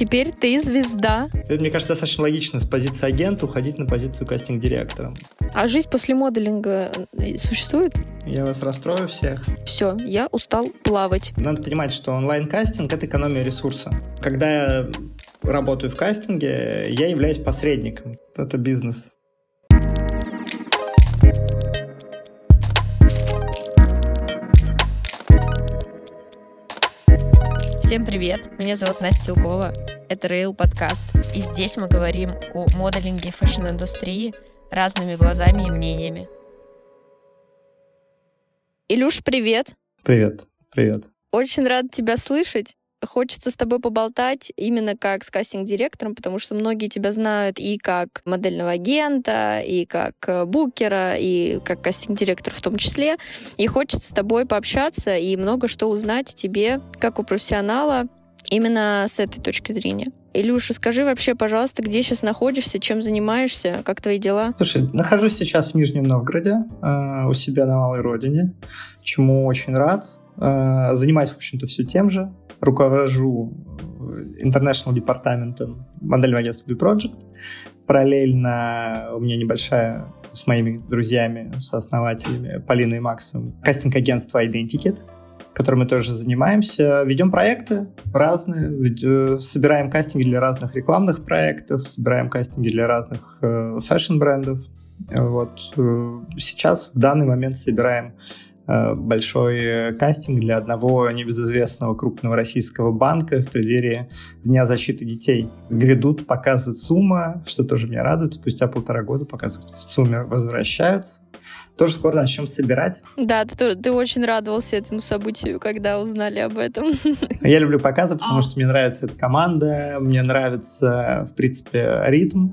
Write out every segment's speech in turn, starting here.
Теперь ты звезда. Это, мне кажется, достаточно логично с позиции агента уходить на позицию кастинг-директора. А жизнь после моделинга э, существует? Я вас расстрою всех. Все, я устал плавать. Надо понимать, что онлайн-кастинг — это экономия ресурса. Когда я работаю в кастинге, я являюсь посредником. Это бизнес. Всем привет, меня зовут Настя Илкова, это Rail подкаст, и здесь мы говорим о моделинге фэшн-индустрии разными глазами и мнениями. Илюш, привет! Привет, привет. Очень рад тебя слышать. Хочется с тобой поболтать именно как с кастинг-директором, потому что многие тебя знают и как модельного агента, и как э, букера, и как кастинг-директор в том числе. И хочется с тобой пообщаться и много что узнать тебе, как у профессионала, именно с этой точки зрения. Илюша, скажи вообще, пожалуйста, где сейчас находишься, чем занимаешься, как твои дела? Слушай, нахожусь сейчас в Нижнем Новгороде, э, у себя на малой родине, чему очень рад. Э, занимаюсь, в общем-то, все тем же руковожу э, International департаментом модельного агентства B-Project. Параллельно у меня небольшая с моими друзьями, сооснователями Полиной и Максом кастинг-агентство Identikit, которым мы тоже занимаемся. Ведем проекты разные, э, собираем кастинги для разных рекламных проектов, собираем кастинги для разных фэшн-брендов. Вот сейчас в данный момент собираем большой кастинг для одного небезызвестного крупного российского банка в преддверии Дня защиты детей. Грядут показы ЦУМа, что тоже меня радует. Спустя полтора года показы в ЦУМе возвращаются. Тоже скоро начнем собирать. Да, ты, ты очень радовался этому событию, когда узнали об этом. Я люблю показы, потому что мне нравится эта команда, мне нравится, в принципе, ритм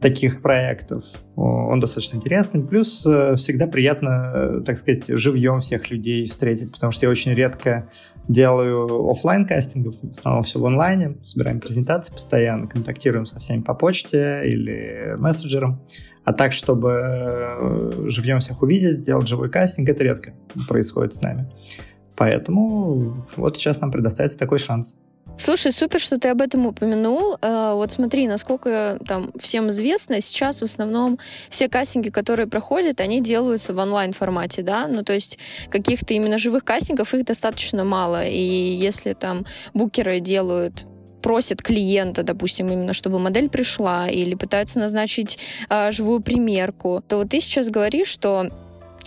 таких проектов. Он достаточно интересный. Плюс э, всегда приятно, э, так сказать, живьем всех людей встретить, потому что я очень редко делаю офлайн кастингов, в основном все в онлайне, собираем презентации постоянно, контактируем со всеми по почте или мессенджером. А так, чтобы э, живьем всех увидеть, сделать живой кастинг, это редко происходит с нами. Поэтому вот сейчас нам предоставится такой шанс. Слушай, супер, что ты об этом упомянул. Э, вот смотри, насколько там всем известно, сейчас в основном все кастинги, которые проходят, они делаются в онлайн-формате, да, ну то есть каких-то именно живых кастингов их достаточно мало, и если там букеры делают просят клиента, допустим, именно чтобы модель пришла, или пытаются назначить э, живую примерку, то вот ты сейчас говоришь, что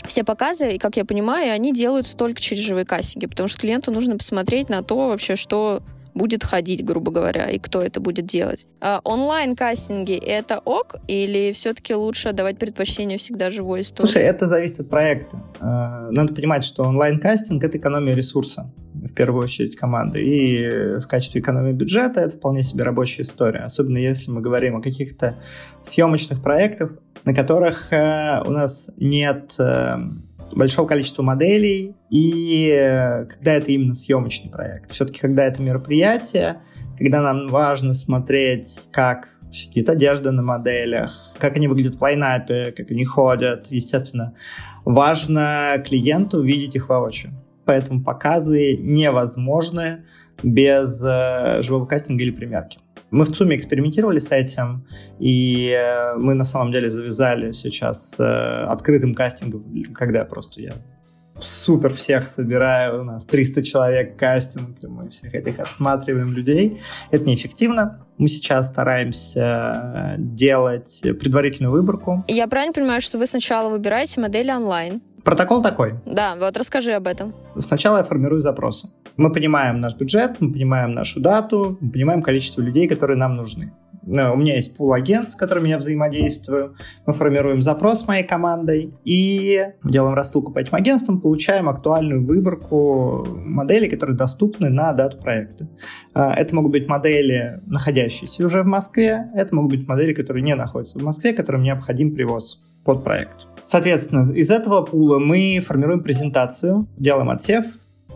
все показы, как я понимаю, они делаются только через живые кастинги, потому что клиенту нужно посмотреть на то вообще, что будет ходить, грубо говоря, и кто это будет делать. А онлайн-кастинги — это ок, или все-таки лучше давать предпочтение всегда живой истории? Слушай, это зависит от проекта. А, надо понимать, что онлайн-кастинг — это экономия ресурса, в первую очередь, команды. И в качестве экономии бюджета это вполне себе рабочая история. Особенно если мы говорим о каких-то съемочных проектах, на которых э, у нас нет э, большого количества моделей, и э, когда это именно съемочный проект. Все-таки, когда это мероприятие, когда нам важно смотреть, как сидит одежда на моделях, как они выглядят в лайнапе, как они ходят, естественно, важно клиенту видеть их воочию. Поэтому показы невозможны без э, живого кастинга или примерки. Мы в ЦУМе экспериментировали с этим, и э, мы на самом деле завязали сейчас э, открытым кастингом, когда просто я супер всех собираю, у нас 300 человек кастинг, мы всех этих отсматриваем людей. Это неэффективно. Мы сейчас стараемся делать предварительную выборку. Я правильно понимаю, что вы сначала выбираете модели онлайн? Протокол такой. Да, вот расскажи об этом. Сначала я формирую запросы. Мы понимаем наш бюджет, мы понимаем нашу дату, мы понимаем количество людей, которые нам нужны. Э, у меня есть пул агентств, с которыми я взаимодействую. Мы формируем запрос моей командой и делаем рассылку по этим агентствам, получаем актуальную выборку моделей, которые доступны на дату проекта. Э, это могут быть модели, находящиеся уже в Москве, это могут быть модели, которые не находятся в Москве, которым необходим привоз под проект. Соответственно, из этого пула мы формируем презентацию, делаем отсев,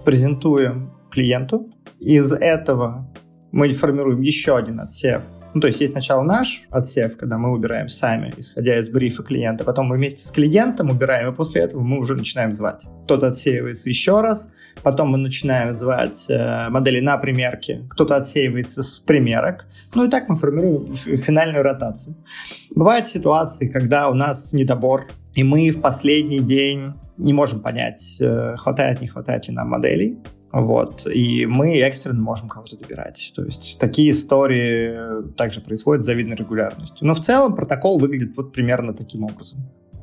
презентуем клиенту. Из этого мы формируем еще один отсев, Ну, то есть есть сначала наш отсев, когда мы убираем сами, исходя из брифа клиента, потом мы вместе с клиентом убираем, и после этого мы уже начинаем звать. Кто-то отсеивается еще раз, потом мы начинаем звать э, модели на примерки, кто-то отсеивается с примерок, ну и так мы формируем финальную ротацию. Бывают ситуации, когда у нас недобор, и мы в последний день не можем понять, э, хватает, не хватает ли нам моделей. Вот. И мы экстренно можем кого-то добирать. То есть такие истории также происходят с завидной регулярностью. Но в целом протокол выглядит вот примерно таким образом.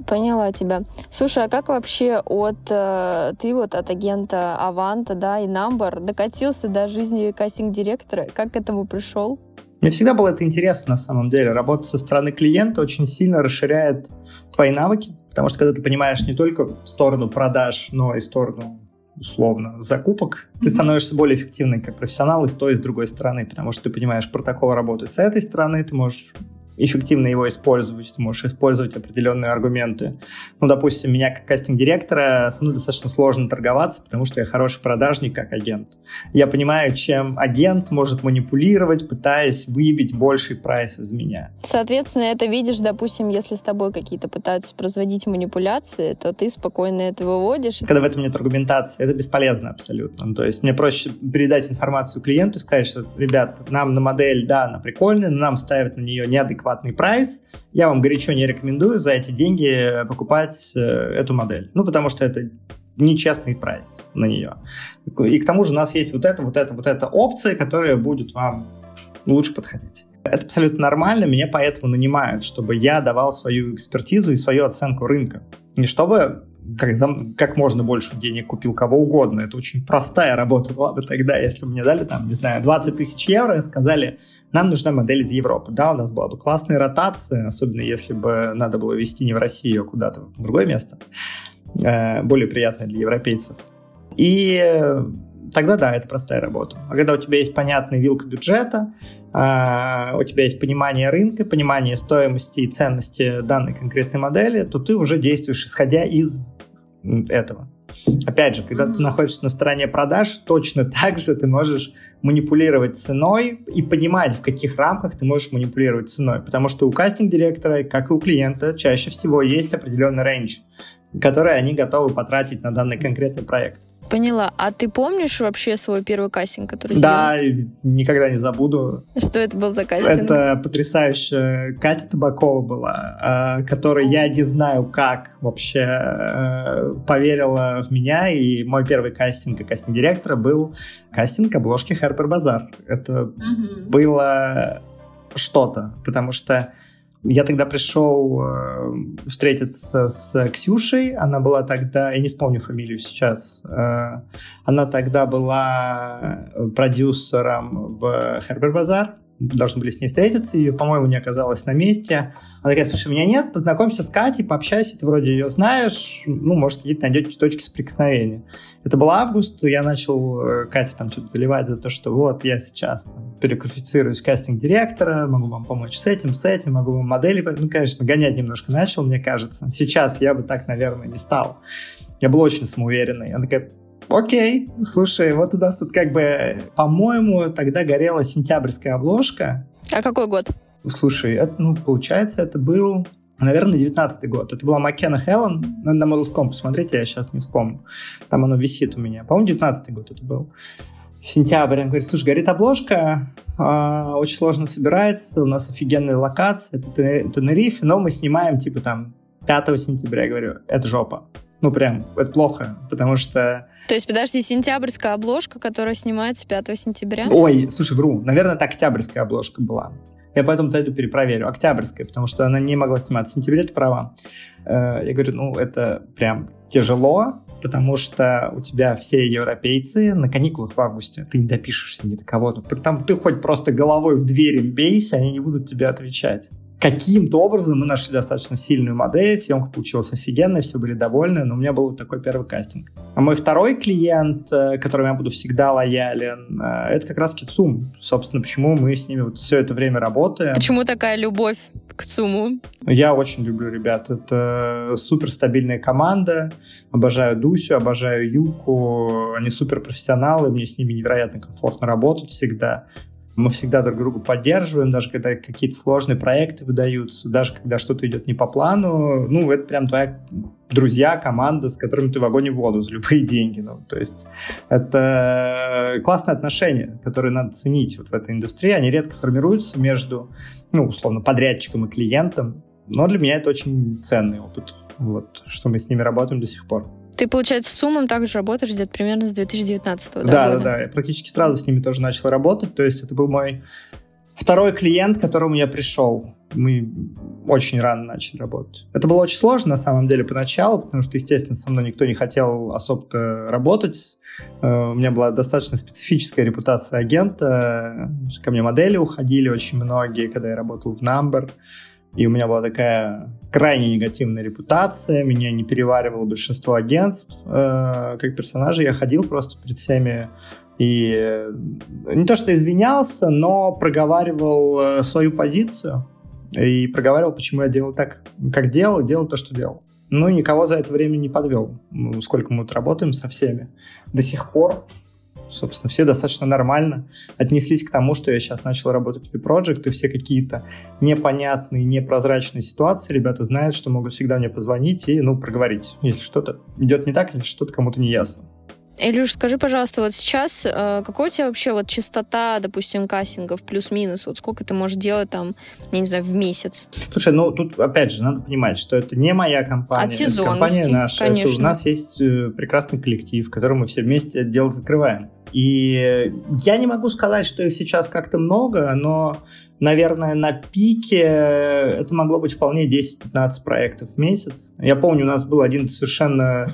Поняла тебя. Слушай, а как вообще от э, ты вот от агента Аванта, да, и Number докатился до жизни кастинг-директора? Как к этому пришел? Мне всегда было это интересно на самом деле. Работа со стороны клиента очень сильно расширяет твои навыки, потому что когда ты понимаешь не только сторону продаж, но и сторону условно закупок, ты становишься более эффективным как профессионал и с той, и с другой стороны, потому что ты понимаешь протокол работы с этой стороны, ты можешь эффективно его использовать, ты можешь использовать определенные аргументы. Ну, допустим, меня как кастинг-директора со мной достаточно сложно торговаться, потому что я хороший продажник как агент. Я понимаю, чем агент может манипулировать, пытаясь выбить больший прайс из меня. Соответственно, это видишь, допустим, если с тобой какие-то пытаются производить манипуляции, то ты спокойно это выводишь. Когда в этом нет аргументации, это бесполезно абсолютно. Ну, то есть мне проще передать информацию клиенту и сказать, что, ребят, нам на модель, да, она прикольная, но нам ставят на нее неадекватно адекватный прайс, я вам горячо не рекомендую за эти деньги покупать э, эту модель. Ну, потому что это нечестный прайс на нее. И к тому же у нас есть вот это, вот это, вот эта опция, которая будет вам лучше подходить. Это абсолютно нормально, меня поэтому нанимают, чтобы я давал свою экспертизу и свою оценку рынка. Не чтобы как, как можно больше денег купил кого угодно. Это очень простая работа была бы тогда, если бы мне дали там, не знаю, 20 тысяч евро и сказали, нам нужна модель из Европы. Да, у нас была бы классная ротация, особенно если бы надо было вести не в Россию, а куда-то в другое место, э, более приятное для европейцев. И тогда да, это простая работа. А когда у тебя есть понятный вилка бюджета, у тебя есть понимание рынка, понимание стоимости и ценности данной конкретной модели, то ты уже действуешь исходя из этого. Опять же, когда ты находишься на стороне продаж, точно так же ты можешь манипулировать ценой и понимать, в каких рамках ты можешь манипулировать ценой. Потому что у кастинг-директора, как и у клиента, чаще всего есть определенный рейндж, который они готовы потратить на данный конкретный проект. Поняла. А ты помнишь вообще свой первый кастинг, который Да, сделал? никогда не забуду. Что это был за кастинг? Это потрясающая Катя Табакова была, а, которой я не знаю, как вообще э, поверила в меня. И мой первый кастинг как кастинг-директора был кастинг обложки Harper Bazaar. Это угу. было что-то, потому что я тогда пришел э, встретиться с Ксюшей. Она была тогда, я не вспомню фамилию сейчас, э, она тогда была продюсером в Хербер Базар должны были с ней встретиться, и, по-моему, не оказалась на месте. Она такая, слушай, меня нет, познакомься с Катей, пообщайся, ты вроде ее знаешь, ну, может, какие-то найдете точки соприкосновения. Это был август, я начал э, Кате там что-то заливать за то, что вот, я сейчас там, переквалифицируюсь в кастинг-директора, могу вам помочь с этим, с этим, могу вам модели... Ну, конечно, гонять немножко начал, мне кажется. Сейчас я бы так, наверное, не стал. Я был очень самоуверенный. Она такая, Окей, слушай, вот у нас тут как бы, по-моему, тогда горела сентябрьская обложка. А какой год? Слушай, это, ну, получается, это был, наверное, 19 год. Это была Маккена Хеллен. Надо на Models.com посмотреть, я сейчас не вспомню. Там оно висит у меня. По-моему, 19 год это был. Сентябрь. Он говорит, слушай, горит обложка, э, очень сложно собирается, у нас офигенная локация, это Тенерифе, но мы снимаем, типа, там, 5 сентября. Я говорю, это жопа. Ну, прям, это плохо, потому что... То есть, подожди, сентябрьская обложка, которая снимается 5 сентября? Ой, слушай, вру. Наверное, это октябрьская обложка была. Я поэтому зайду перепроверю. Октябрьская, потому что она не могла сниматься в сентябре, ты права. Э, я говорю, ну, это прям тяжело, потому что у тебя все европейцы на каникулах в августе. Ты не допишешься ни до кого. Там ты хоть просто головой в двери бейся, они не будут тебе отвечать каким-то образом мы нашли достаточно сильную модель, съемка получилась офигенная, все были довольны, но у меня был такой первый кастинг. А мой второй клиент, э, которому я буду всегда лоялен, э, это как раз Кицум. Собственно, почему мы с ними вот все это время работаем. Почему такая любовь к ЦУМу? Я очень люблю ребят. Это супер стабильная команда. Обожаю Дусю, обожаю Юку. Они супер профессионалы, мне с ними невероятно комфортно работать всегда. Мы всегда друг друга поддерживаем, даже когда какие-то сложные проекты выдаются, даже когда что-то идет не по плану. Ну, это прям твоя друзья, команда, с которыми ты в огонь и в воду за любые деньги. Ну, то есть это классные отношения, которые надо ценить вот в этой индустрии. Они редко формируются между, ну, условно, подрядчиком и клиентом. Но для меня это очень ценный опыт, вот, что мы с ними работаем до сих пор. Ты, получается, с Сумом также работаешь где-то примерно с 2019 да, да, года? Да, да, я практически сразу с ними тоже начал работать. То есть это был мой второй клиент, к которому я пришел. Мы очень рано начали работать. Это было очень сложно, на самом деле, поначалу, потому что, естественно, со мной никто не хотел особо работать. Э, у меня была достаточно специфическая репутация агента. Ко мне модели уходили очень многие, когда я работал в Number. И у меня была такая крайне негативная репутация, меня не переваривало большинство агентств. Э, как персонажа я ходил просто перед всеми и э, не то что извинялся, но проговаривал э, свою позицию и проговаривал, почему я делал так, как делал, делал то, что делал. Ну, никого за это время не подвел. Сколько мы тут работаем со всеми. До сих пор собственно, все достаточно нормально отнеслись к тому, что я сейчас начал работать в V-Project, и все какие-то непонятные, непрозрачные ситуации, ребята знают, что могут всегда мне позвонить и, ну, проговорить, если что-то идет не так или что-то кому-то не ясно. Илюш, скажи, пожалуйста, вот сейчас э, какой у тебя вообще вот частота, допустим, кассингов плюс-минус? Вот сколько ты можешь делать там, я не знаю, в месяц? Слушай, ну тут опять же надо понимать, что это не моя компания. От это компания наша. конечно. Это у нас есть э, прекрасный коллектив, в котором мы все вместе дело закрываем. И я не могу сказать, что их сейчас как-то много, но, наверное, на пике это могло быть вполне 10-15 проектов в месяц. Я помню, у нас был один совершенно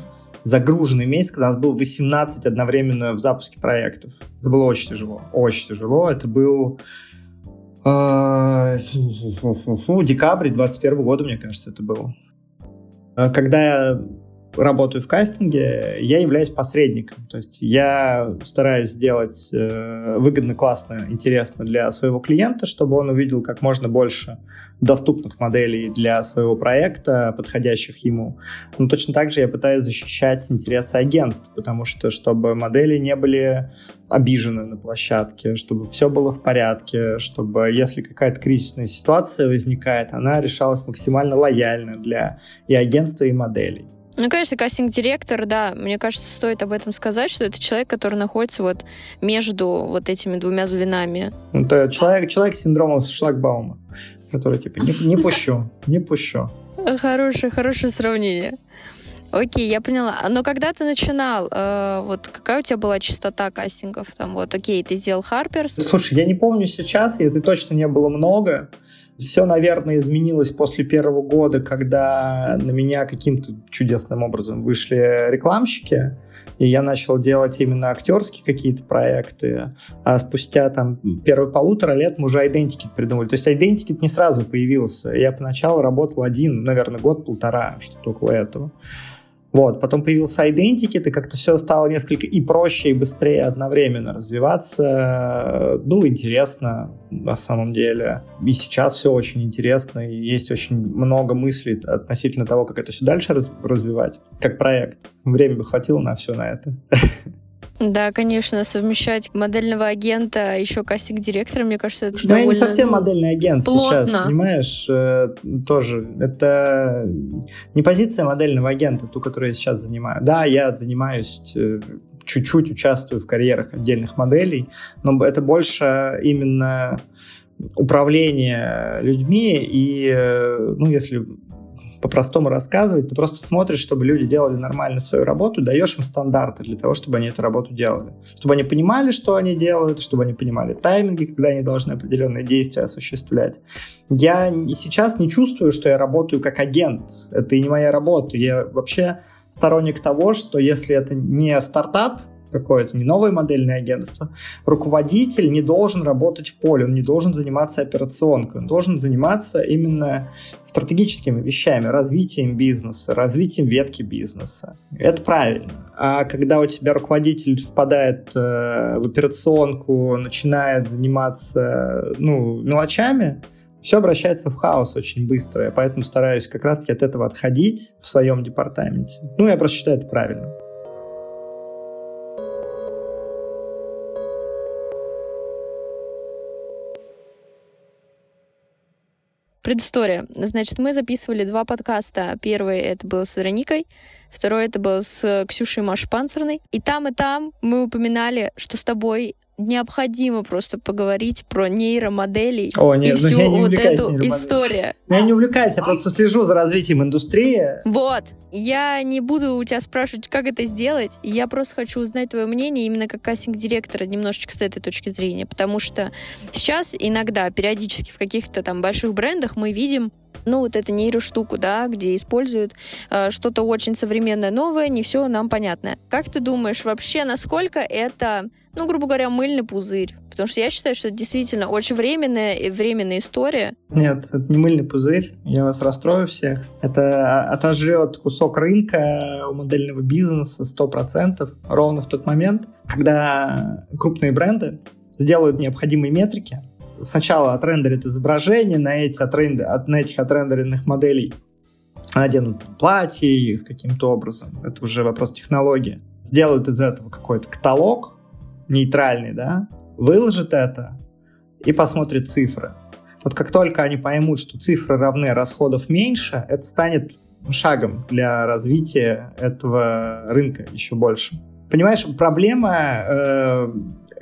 загруженный месяц, когда у нас было 18 одновременно в запуске проектов. Это было очень тяжело, очень тяжело. Это был э, декабрь 21 года, мне кажется, это было. Э, когда я работаю в кастинге, я являюсь посредником. То есть я стараюсь сделать э, выгодно, классно, интересно для своего клиента, чтобы он увидел как можно больше доступных моделей для своего проекта, подходящих ему. Но точно так же я пытаюсь защищать интересы агентств, потому что чтобы модели не были обижены на площадке, чтобы все было в порядке, чтобы если какая-то кризисная ситуация возникает, она решалась максимально лояльно для и агентства, и моделей. Ну, конечно, кастинг-директор, да, мне кажется, стоит об этом сказать, что это человек, который находится вот между вот этими двумя звенами. Это человек, человек с синдромом шлагбаума, который типа не, не пущу, не пущу. Хорошее, хорошее сравнение. Окей, я поняла. Но когда ты начинал, э, вот какая у тебя была частота кастингов? Там вот, окей, ты сделал Харперс. Слушай, я не помню сейчас, и это точно не было много. Все, наверное, изменилось после первого года, когда на меня каким-то чудесным образом вышли рекламщики, и я начал делать именно актерские какие-то проекты. А спустя там первые полутора лет мы уже Identikit придумали. То есть Identikit не сразу появился. Я поначалу работал один, наверное, год-полтора, что-то около этого. Вот, потом появился Identikit, и как-то все стало несколько и проще, и быстрее одновременно развиваться. Было интересно, на самом деле. И сейчас все очень интересно, и есть очень много мыслей относительно того, как это все дальше развивать, как проект. Время бы хватило на все на это. Да, конечно, совмещать модельного агента, еще кастинг-директора, мне кажется, это Да, я не совсем ну, модельный агент плотно. сейчас, понимаешь? Э, тоже. Это не позиция модельного агента, ту, которую я сейчас занимаю. Да, я занимаюсь э, чуть-чуть участвую в карьерах отдельных моделей, но это больше именно управление людьми и, э, ну, если по-простому рассказывать, ты просто смотришь, чтобы люди делали нормально свою работу, даешь им стандарты для того, чтобы они эту работу делали. Чтобы они понимали, что они делают, чтобы они понимали тайминги, когда они должны определенные действия осуществлять. Я сейчас не чувствую, что я работаю как агент. Это и не моя работа. Я вообще сторонник того, что если это не стартап, какое-то, не новое модельное агентство, руководитель не должен работать в поле, он не должен заниматься операционкой, он должен заниматься именно стратегическими вещами, развитием бизнеса, развитием ветки бизнеса. Это правильно. А когда у тебя руководитель впадает э, в операционку, начинает заниматься ну, мелочами, все обращается в хаос очень быстро. Я поэтому стараюсь как раз-таки от этого отходить в своем департаменте. Ну, я просто считаю это правильно. Предыстория. Значит, мы записывали два подкаста. Первый это был с Вероникой, второй это был с Ксюшей Маш Панцерной. И там, и там мы упоминали, что с тобой необходимо просто поговорить про нейромодели О, нет, и ну всю я не вот эту историю. Ну, Я не увлекаюсь, я просто слежу за развитием индустрии. Вот, я не буду у тебя спрашивать, как это сделать, я просто хочу узнать твое мнение именно как кастинг-директора немножечко с этой точки зрения, потому что сейчас иногда, периодически в каких-то там больших брендах мы видим ну, вот эту нейроштуку, да, где используют э, что-то очень современное, новое, не все нам понятно. Как ты думаешь, вообще, насколько это, ну, грубо говоря, мыльный пузырь? Потому что я считаю, что это действительно очень временная и временная история. Нет, это не мыльный пузырь, я вас расстрою всех. Это отожрет кусок рынка у модельного бизнеса 100%, ровно в тот момент, когда крупные бренды сделают необходимые метрики, сначала отрендерят изображение на, эти отрендер, на этих отрендеренных моделей, наденут платье их каким-то образом, это уже вопрос технологии, сделают из этого какой-то каталог нейтральный, да, выложат это и посмотрят цифры. Вот как только они поймут, что цифры равны, расходов меньше, это станет шагом для развития этого рынка еще больше. Понимаешь, проблема э,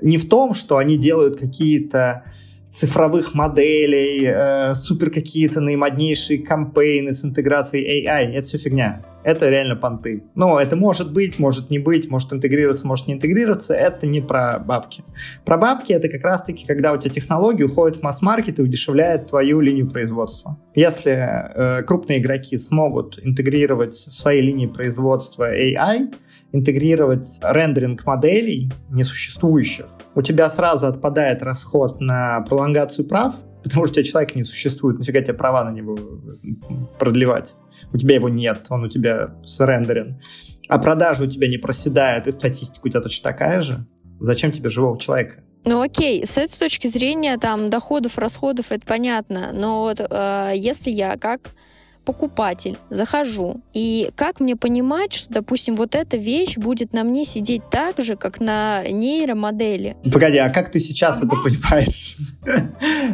не в том, что они делают какие-то цифровых моделей, э, супер какие-то наимоднейшие кампейны с интеграцией AI. Это все фигня. Это реально понты. Но это может быть, может не быть, может интегрироваться, может не интегрироваться. Это не про бабки. Про бабки это как раз-таки, когда у тебя технологии уходят в масс-маркет и удешевляют твою линию производства. Если э, крупные игроки смогут интегрировать в своей линии производства AI, интегрировать рендеринг моделей несуществующих, у тебя сразу отпадает расход на пролонгацию прав, потому что у тебя человек не существует, нафига тебе права на него продлевать? У тебя его нет, он у тебя срендерен. А продажа у тебя не проседает, и статистика у тебя точно такая же. Зачем тебе живого человека? Ну окей, с этой точки зрения там доходов, расходов, это понятно, но вот э, если я как покупатель, захожу. И как мне понимать, что, допустим, вот эта вещь будет на мне сидеть так же, как на нейромодели? Погоди, а как ты сейчас это понимаешь?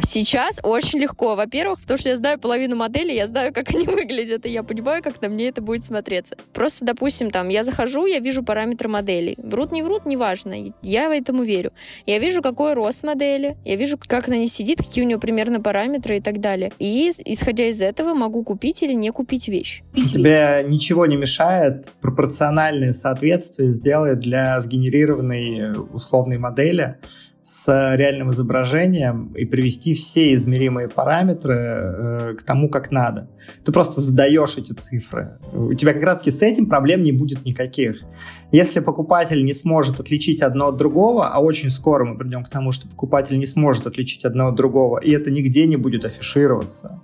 Сейчас очень легко. Во-первых, потому что я знаю половину моделей, я знаю, как они выглядят, и я понимаю, как на мне это будет смотреться. Просто, допустим, там, я захожу, я вижу параметры моделей. Врут, не врут, неважно. Я в этому верю. Я вижу, какой рост модели, я вижу, как на ней сидит, какие у нее примерно параметры и так далее. И, исходя из этого, могу купить или не купить вещь. Тебе ничего не мешает пропорциональное соответствие сделать для сгенерированной условной модели с реальным изображением и привести все измеримые параметры э, к тому, как надо. Ты просто задаешь эти цифры. У тебя как раз-таки с этим проблем не будет никаких. Если покупатель не сможет отличить одно от другого, а очень скоро мы придем к тому, что покупатель не сможет отличить одно от другого, и это нигде не будет афишироваться,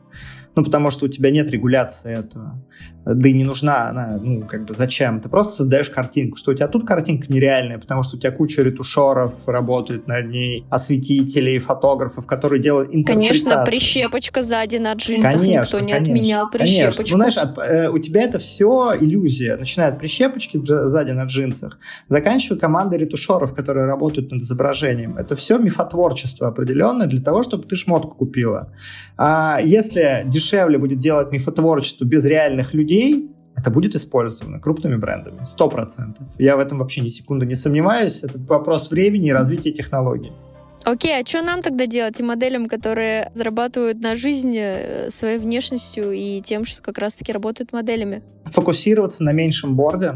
ну, потому что у тебя нет регуляции этого. Да и не нужна она, ну, как бы, зачем? Ты просто создаешь картинку, что у тебя тут картинка нереальная, потому что у тебя куча ретушеров работают над ней, осветителей, фотографов, которые делают интерпретацию. Конечно, прищепочка сзади на джинсах, конечно, никто не конечно, отменял конечно. прищепочку. Ну, знаешь, от, э, у тебя это все иллюзия. Начиная от прищепочки дж- сзади на джинсах, заканчивая командой ретушеров, которые работают над изображением. Это все мифотворчество определенное для того, чтобы ты шмотку купила. А если дешевле будет делать мифотворчество без реальных людей, это будет использовано крупными брендами. Сто процентов. Я в этом вообще ни секунды не сомневаюсь. Это вопрос времени и развития технологий. Окей, а что нам тогда делать и моделям, которые зарабатывают на жизнь э, своей внешностью и тем, что как раз-таки работают моделями? Фокусироваться на меньшем борде,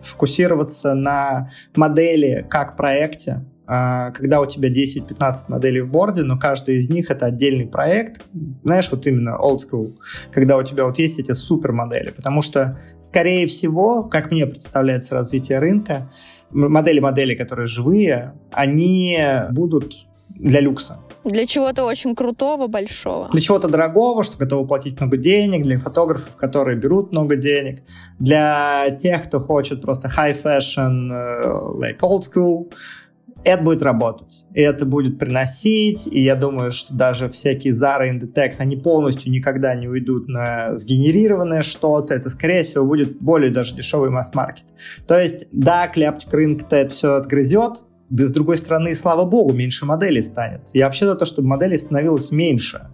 фокусироваться на модели как проекте, когда у тебя 10-15 моделей в борде, но каждая из них это отдельный проект, знаешь, вот именно old school, когда у тебя вот есть эти супер модели, потому что, скорее всего, как мне представляется развитие рынка, модели-модели, которые живые, они будут для люкса. Для чего-то очень крутого, большого. Для чего-то дорогого, что готовы платить много денег, для фотографов, которые берут много денег, для тех, кто хочет просто high fashion, like old school, это будет работать. И это будет приносить, и я думаю, что даже всякие Zara, Inditex, они полностью никогда не уйдут на сгенерированное что-то. Это, скорее всего, будет более даже дешевый масс-маркет. То есть, да, кляптик рынка-то это все отгрызет, да с другой стороны, слава богу, меньше моделей станет. Я вообще за то, чтобы моделей становилось меньше.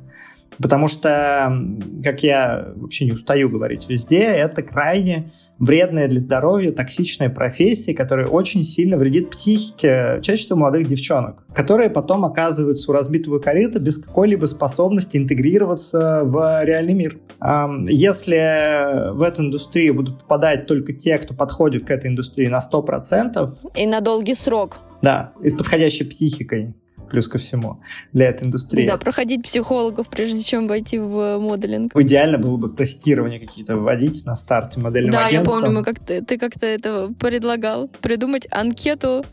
Потому что, как я вообще не устаю говорить везде, это крайне вредная для здоровья, токсичная профессия, которая очень сильно вредит психике, чаще всего молодых девчонок, которые потом оказываются у разбитого корыта без какой-либо способности интегрироваться в реальный мир. Если в эту индустрию будут попадать только те, кто подходит к этой индустрии на 100%... И на долгий срок. Да, и с подходящей психикой, плюс ко всему, для этой индустрии. Да, проходить психологов, прежде чем войти в моделинг. Идеально было бы тестирование какие-то вводить на старте модельным да, агентством. Да, я помню, мы как-то, ты как-то это предлагал. Придумать анкету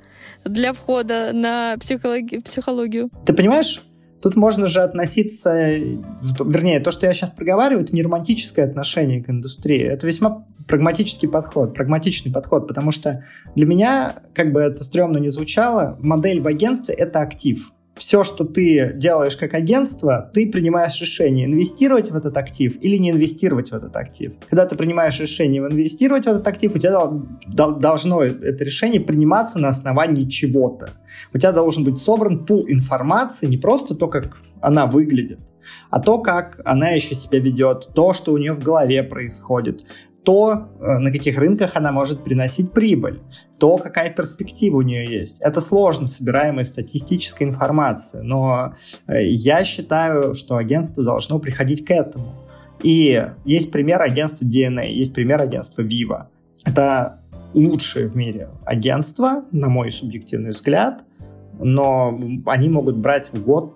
для входа на психологи- психологию. Ты понимаешь, Тут можно же относиться, вернее, то, что я сейчас проговариваю, это не романтическое отношение к индустрии. Это весьма прагматический подход, прагматичный подход, потому что для меня, как бы это стрёмно не звучало, модель в агентстве — это актив все, что ты делаешь как агентство, ты принимаешь решение, инвестировать в этот актив или не инвестировать в этот актив. Когда ты принимаешь решение инвестировать в этот актив, у тебя должно это решение приниматься на основании чего-то. У тебя должен быть собран пул информации, не просто то, как она выглядит, а то, как она еще себя ведет, то, что у нее в голове происходит, то, э, на каких рынках она может приносить прибыль, то, какая перспектива у нее есть. Это сложно собираемая статистическая информация, но э, я считаю, что агентство должно приходить к этому. И есть пример агентства DNA, есть пример агентства Viva. Это лучшее в мире агентство, на мой субъективный взгляд, но они могут брать в год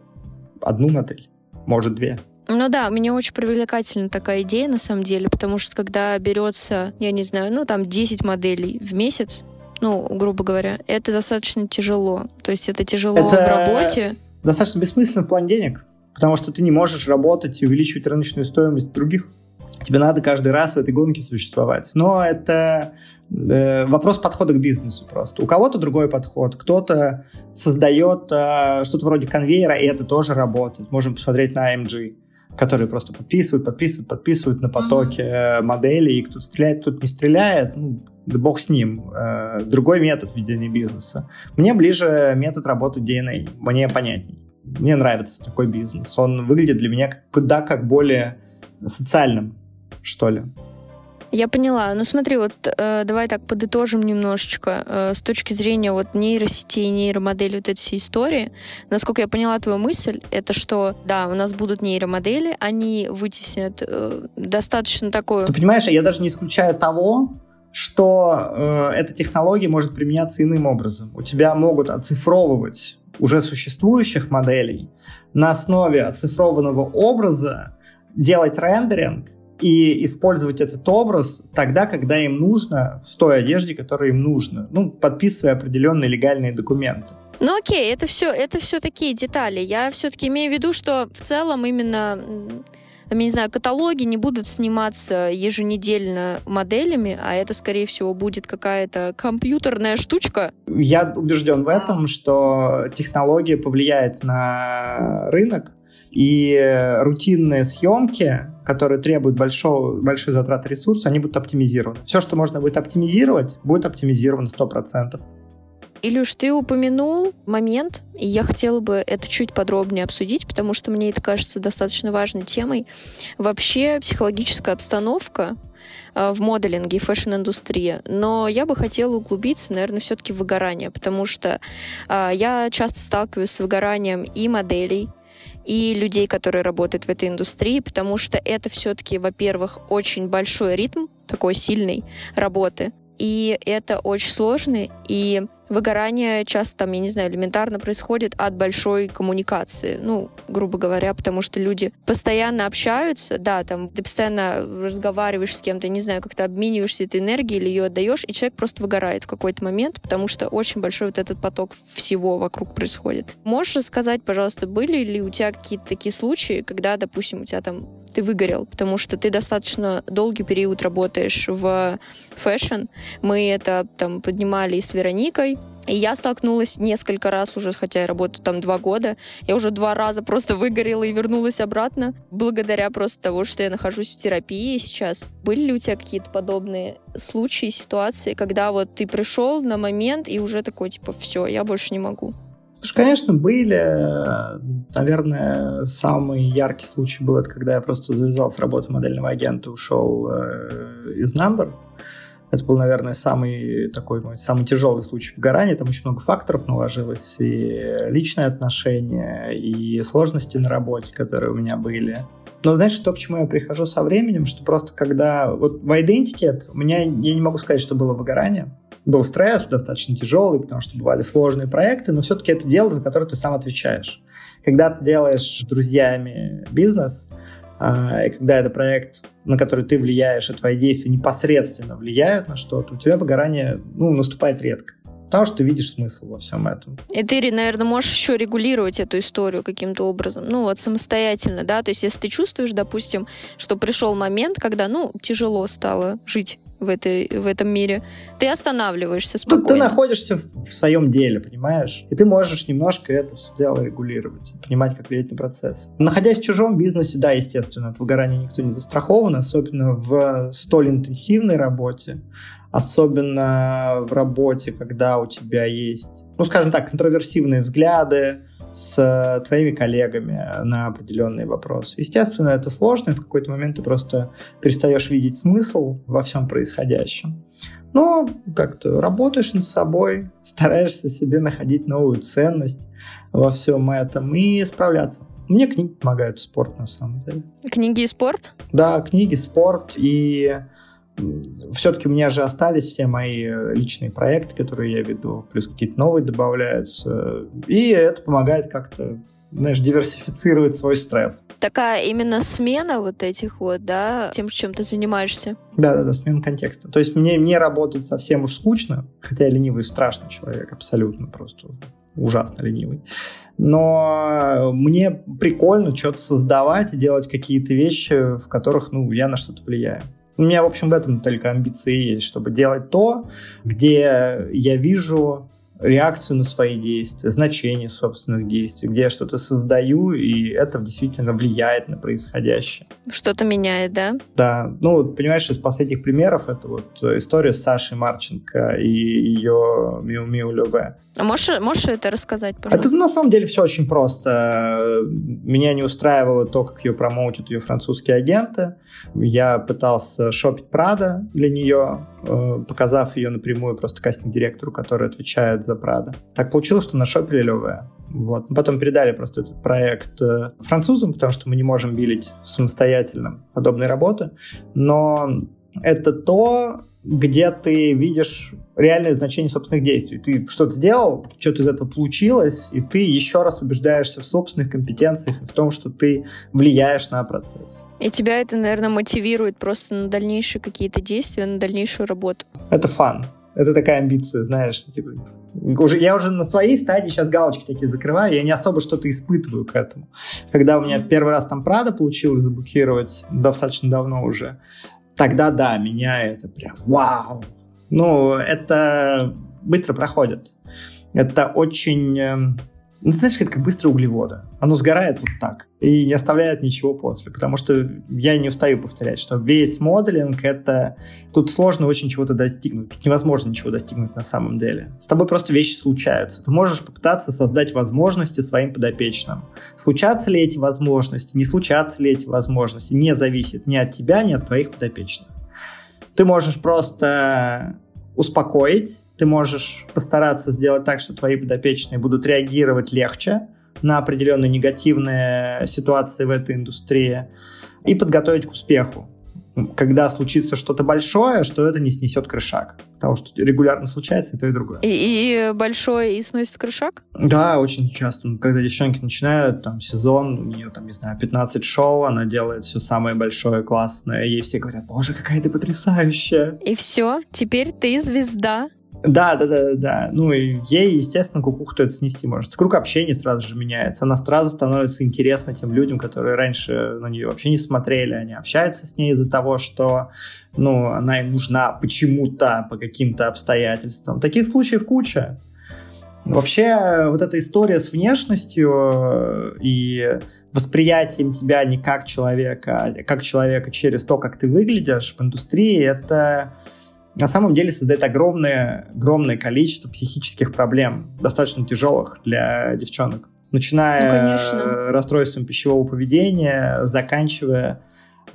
одну модель, может две. Ну да, мне очень привлекательна такая идея на самом деле, потому что когда берется, я не знаю, ну там 10 моделей в месяц, ну, грубо говоря, это достаточно тяжело. То есть это тяжело это в работе. Достаточно бессмысленно в плане денег, потому что ты не можешь работать и увеличивать рыночную стоимость других. Тебе надо каждый раз в этой гонке существовать. Но это э, вопрос подхода к бизнесу просто. У кого-то другой подход. Кто-то создает э, что-то вроде конвейера, и это тоже работает. Можем посмотреть на AMG которые просто подписывают, подписывают, подписывают на потоке mm-hmm. моделей, и кто стреляет, кто не стреляет, ну, да бог с ним. Э, другой метод ведения бизнеса. Мне ближе метод работы DNA, мне понятней. Мне нравится такой бизнес. Он выглядит для меня куда как более социальным, что ли. Я поняла. Ну смотри, вот э, давай так подытожим немножечко. Э, с точки зрения вот нейросетей, нейромодели, вот этой всей истории, насколько я поняла твою мысль, это что, да, у нас будут нейромодели, они вытеснят э, достаточно такое... Ты понимаешь, я даже не исключаю того, что э, эта технология может применяться иным образом. У тебя могут оцифровывать уже существующих моделей на основе оцифрованного образа делать рендеринг и использовать этот образ тогда, когда им нужно, в той одежде, которая им нужно, ну, подписывая определенные легальные документы. Ну окей, это все, это все такие детали. Я все-таки имею в виду, что в целом именно я не знаю, каталоги не будут сниматься еженедельно моделями, а это, скорее всего, будет какая-то компьютерная штучка. Я убежден в этом, что технология повлияет на рынок, и рутинные съемки которые требуют большого, большой затраты ресурсов, они будут оптимизированы. Все, что можно будет оптимизировать, будет оптимизировано 100%. Илюш, ты упомянул момент, и я хотела бы это чуть подробнее обсудить, потому что мне это кажется достаточно важной темой. Вообще психологическая обстановка э, в моделинге и фэшн-индустрии. Но я бы хотела углубиться, наверное, все-таки в выгорание, потому что э, я часто сталкиваюсь с выгоранием и моделей, и людей, которые работают в этой индустрии, потому что это все-таки, во-первых, очень большой ритм, такой сильной работы, и это очень сложно, и выгорание часто, там, я не знаю, элементарно происходит от большой коммуникации. Ну, грубо говоря, потому что люди постоянно общаются, да, там, ты постоянно разговариваешь с кем-то, не знаю, как-то обмениваешься этой энергией или ее отдаешь, и человек просто выгорает в какой-то момент, потому что очень большой вот этот поток всего вокруг происходит. Можешь рассказать, пожалуйста, были ли у тебя какие-то такие случаи, когда, допустим, у тебя там ты выгорел, потому что ты достаточно долгий период работаешь в фэшн. Мы это там поднимали с Вероникой, и я столкнулась несколько раз уже, хотя я работаю там два года. Я уже два раза просто выгорела и вернулась обратно, благодаря просто того, что я нахожусь в терапии сейчас. Были ли у тебя какие-то подобные случаи, ситуации, когда вот ты пришел на момент и уже такой, типа, все, я больше не могу? Конечно, были. Наверное, самый яркий случай был, это когда я просто завязал с работы модельного агента, ушел э, из Number. Это был, наверное, самый такой мой самый тяжелый случай в Гаране. Там очень много факторов наложилось. И личные отношения, и сложности на работе, которые у меня были. Но знаешь, то, к чему я прихожу со временем, что просто когда... Вот в Identiket у меня, я не могу сказать, что было выгорание. Был стресс достаточно тяжелый, потому что бывали сложные проекты, но все-таки это дело, за которое ты сам отвечаешь. Когда ты делаешь с друзьями бизнес, а, и когда это проект, на который ты влияешь, и твои действия непосредственно влияют на что-то, у тебя выгорание ну, наступает редко. Потому что ты видишь смысл во всем этом. И ты, наверное, можешь еще регулировать эту историю каким-то образом. Ну, вот самостоятельно, да? То есть, если ты чувствуешь, допустим, что пришел момент, когда, ну, тяжело стало жить в, этой, в этом мире, ты останавливаешься спокойно. Тут ты находишься в, в своем деле, понимаешь? И ты можешь немножко это все дело регулировать, понимать, как влиять на процесс. Находясь в чужом бизнесе, да, естественно, от выгорания никто не застрахован, особенно в столь интенсивной работе особенно в работе, когда у тебя есть, ну, скажем так, контроверсивные взгляды с твоими коллегами на определенные вопросы. Естественно, это сложно, и в какой-то момент ты просто перестаешь видеть смысл во всем происходящем. Но как-то работаешь над собой, стараешься себе находить новую ценность во всем этом и справляться. Мне книги помогают, спорт на самом деле. Книги и спорт? Да, книги, спорт и все-таки у меня же остались все мои э, личные проекты, которые я веду, плюс какие-то новые добавляются. И это помогает как-то знаешь, диверсифицировать свой стресс. Такая именно смена вот этих вот, да, тем, чем ты занимаешься. Да-да-да, смена контекста. То есть мне не работать совсем уж скучно, хотя я ленивый страшный человек, абсолютно просто ужасно ленивый. Но мне прикольно что-то создавать и делать какие-то вещи, в которых, ну, я на что-то влияю. У меня, в общем, в этом только амбиции есть, чтобы делать то, где я вижу реакцию на свои действия, значение собственных действий, где я что-то создаю, и это действительно влияет на происходящее. Что-то меняет, да? Да. Ну, понимаешь, из последних примеров это вот история с Сашей Марченко и ее Миу Миу Леве. А можешь, можешь это рассказать, пожалуйста? Это на самом деле все очень просто. Меня не устраивало то, как ее промоутят ее французские агенты. Я пытался шопить Прада для нее, э, показав ее напрямую просто кастинг-директору, который отвечает за Прада. Так получилось, что нашопили Леве. Вот. Потом передали просто этот проект э, французам, потому что мы не можем билить самостоятельно подобные работы. Но это то, где ты видишь реальное значение собственных действий. Ты что-то сделал, что-то из этого получилось, и ты еще раз убеждаешься в собственных компетенциях и в том, что ты влияешь на процесс. И тебя это, наверное, мотивирует просто на дальнейшие какие-то действия, на дальнейшую работу. Это фан. Это такая амбиция, знаешь, типа, уже, я уже на своей стадии сейчас галочки такие закрываю, я не особо что-то испытываю к этому. Когда у меня первый раз там Прада получилось заблокировать, достаточно давно уже, тогда да, меня это прям вау. Ну, это быстро проходит. Это очень... Ну, знаешь, это как быстрые углеводы. Оно сгорает вот так и не оставляет ничего после. Потому что я не устаю повторять, что весь моделинг — это... Тут сложно очень чего-то достигнуть. Тут невозможно ничего достигнуть на самом деле. С тобой просто вещи случаются. Ты можешь попытаться создать возможности своим подопечным. Случатся ли эти возможности, не случатся ли эти возможности, не зависит ни от тебя, ни от твоих подопечных. Ты можешь просто успокоить, ты можешь постараться сделать так, что твои подопечные будут реагировать легче на определенные негативные ситуации в этой индустрии и подготовить к успеху когда случится что-то большое, что это не снесет крышак. Потому что регулярно случается и то, и другое. И, и большое и сносит крышак? Да, очень часто. Когда девчонки начинают, там, сезон, у нее, там, не знаю, 15 шоу, она делает все самое большое, классное, ей все говорят, боже, какая ты потрясающая. И все, теперь ты звезда. Да, да, да, да. Ну ей, естественно, кукуху это снести может. Круг общения сразу же меняется. Она сразу становится интересна тем людям, которые раньше на нее вообще не смотрели. Они общаются с ней из-за того, что ну, она им нужна почему-то, по каким-то обстоятельствам. Таких случаев куча. Вообще, вот эта история с внешностью э, и восприятием тебя не как человека, а как человека через то, как ты выглядишь в индустрии, это на самом деле создает огромное, огромное количество психических проблем, достаточно тяжелых для девчонок. Начиная ну, расстройством пищевого поведения, заканчивая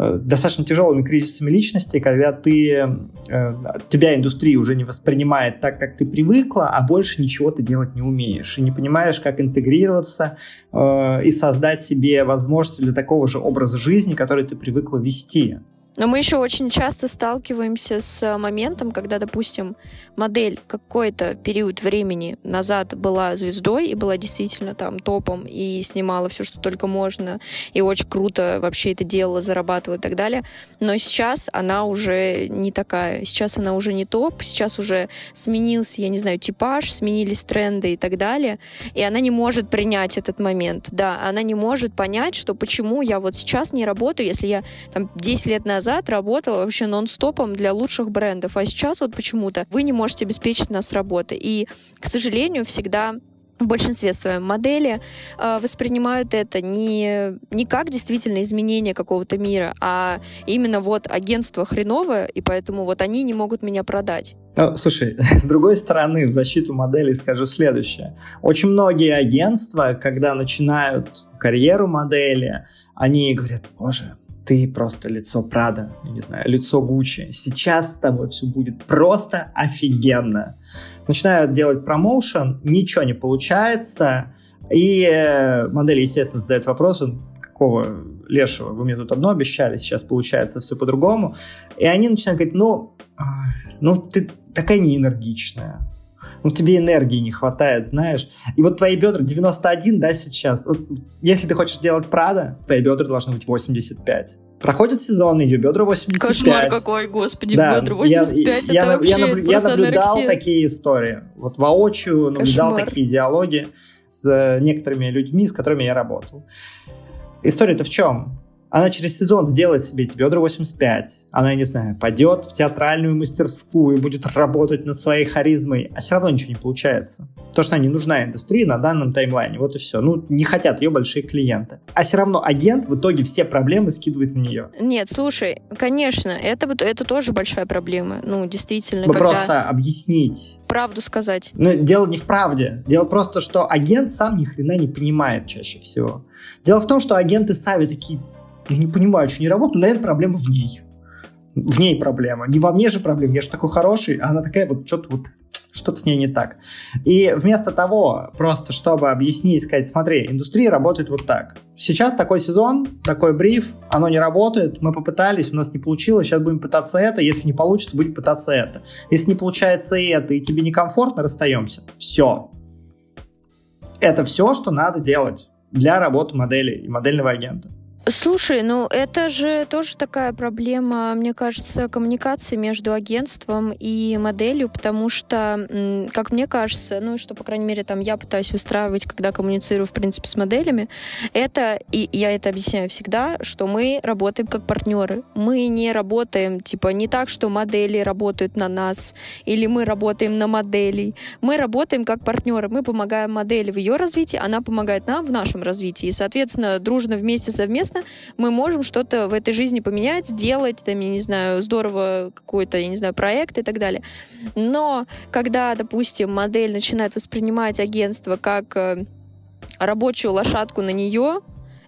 Э, достаточно тяжелыми кризисами личности, когда ты, э, тебя индустрия уже не воспринимает так, как ты привыкла, а больше ничего ты делать не умеешь. И не понимаешь, как интегрироваться э, и создать себе возможности для такого же образа жизни, который ты привыкла вести. Но мы еще очень часто сталкиваемся с моментом, когда, допустим, модель какой-то период времени назад была звездой и была действительно там топом и снимала все, что только можно, и очень круто вообще это делала, зарабатывала и так далее. Но сейчас она уже не такая. Сейчас она уже не топ, сейчас уже сменился, я не знаю, типаж, сменились тренды и так далее, и она не может принять этот момент. Да, она не может понять, что почему я вот сейчас не работаю, если я там 10 лет назад назад работала вообще нон-стопом для лучших брендов, а сейчас вот почему-то вы не можете обеспечить нас работой. И, к сожалению, всегда в большинстве своем модели э, воспринимают это не, не как действительно изменение какого-то мира, а именно вот агентство хреновое, и поэтому вот они не могут меня продать. Ну, слушай, с другой стороны, в защиту модели скажу следующее. Очень многие агентства, когда начинают карьеру модели, они говорят, боже, ты просто лицо Прада, не знаю, лицо Гуччи. Сейчас с тобой все будет просто офигенно. Начинают делать промоушен, ничего не получается, и э, модель, естественно, задает вопрос, какого лешего, вы мне тут одно обещали, сейчас получается все по-другому. И они начинают говорить, ну, а, ну ты такая неэнергичная, ну, тебе энергии не хватает, знаешь. И вот твои бедра 91, да, сейчас. Вот, если ты хочешь делать Прада, твои бедра должны быть 85. Проходит сезон, ее бедра 85. Кошмар какой, господи, да, бедра 85, я, это я, вообще я, наб, я наблюдал анорексия. такие истории. Вот воочию наблюдал Кошмар. такие диалоги с э, некоторыми людьми, с которыми я работал. История-то в чем? Она через сезон сделает себе эти бедра 85. Она, не знаю, пойдет в театральную мастерскую и будет работать над своей харизмой, а все равно ничего не получается. Потому что она не нужна индустрии на данном таймлайне. Вот и все. Ну, не хотят ее большие клиенты. А все равно агент в итоге все проблемы скидывает на нее. Нет, слушай, конечно, это, это тоже большая проблема. Ну, действительно. Вы когда... просто объяснить. Правду сказать. Но дело не в правде. Дело просто, что агент сам ни хрена не понимает чаще всего. Дело в том, что агенты сами такие, я не понимаю, что не работаю, наверное, проблема в ней. В ней проблема. Не во мне же проблема. Я же такой хороший, а она такая вот что-то вот что-то с ней не так. И вместо того, просто чтобы объяснить, сказать, смотри, индустрия работает вот так. Сейчас такой сезон, такой бриф, оно не работает, мы попытались, у нас не получилось, сейчас будем пытаться это, если не получится, будем пытаться это. Если не получается это, и тебе некомфортно, расстаемся. Все. Это все, что надо делать для работы модели и модельного агента. Слушай, ну это же тоже такая проблема, мне кажется, коммуникации между агентством и моделью, потому что, как мне кажется, ну что, по крайней мере, там я пытаюсь выстраивать, когда коммуницирую, в принципе, с моделями, это, и я это объясняю всегда, что мы работаем как партнеры. Мы не работаем, типа, не так, что модели работают на нас, или мы работаем на моделей. Мы работаем как партнеры. Мы помогаем модели в ее развитии, она помогает нам в нашем развитии. И, соответственно, дружно вместе, совместно совместно мы можем что-то в этой жизни поменять, сделать, там, я не знаю, здорово какой-то, я не знаю, проект и так далее. Но когда, допустим, модель начинает воспринимать агентство как э, рабочую лошадку на нее,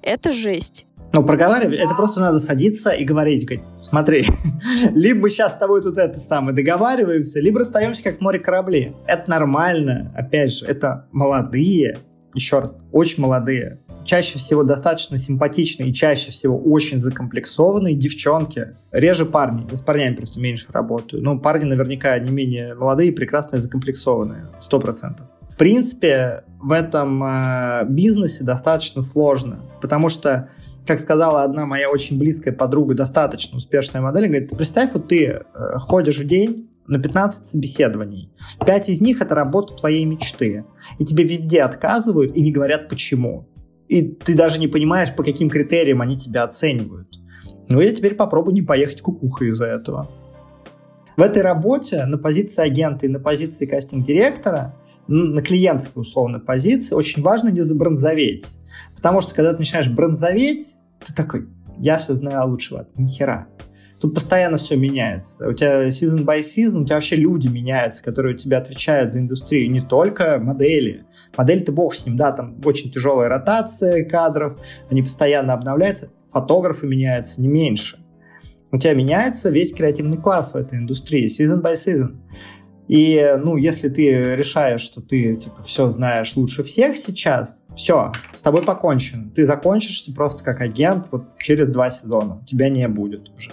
это жесть. Ну, проговаривать, это просто надо садиться и говорить, говорить, смотри, либо мы сейчас с тобой тут это самое договариваемся, либо расстаемся как в море корабли. Это нормально, опять же, это молодые, еще раз, очень молодые, чаще всего достаточно симпатичные и чаще всего очень закомплексованные девчонки. Реже парни. Я с парнями просто меньше работаю. Но парни наверняка не менее молодые, прекрасные, закомплексованные. Сто процентов. В принципе, в этом э, бизнесе достаточно сложно, потому что как сказала одна моя очень близкая подруга, достаточно успешная модель, говорит, представь, вот ты э, ходишь в день, на 15 собеседований. Пять из них — это работа твоей мечты. И тебе везде отказывают и не говорят почему и ты даже не понимаешь, по каким критериям они тебя оценивают. Ну, я теперь попробую не поехать кукухой из-за этого. В этой работе на позиции агента и на позиции кастинг-директора, на клиентской условной позиции, очень важно не забронзоветь. Потому что когда ты начинаешь бронзоветь, ты такой, я все знаю лучшего. Ни хера. Тут постоянно все меняется. У тебя season by season, у тебя вообще люди меняются, которые у тебя отвечают за индустрию, не только модели. Модель ты бог с ним, да, там очень тяжелая ротация кадров, они постоянно обновляются, фотографы меняются не меньше. У тебя меняется весь креативный класс в этой индустрии, season by season. И, ну, если ты решаешь, что ты, типа, все знаешь лучше всех сейчас, все, с тобой покончено. Ты закончишься просто как агент вот через два сезона. Тебя не будет уже.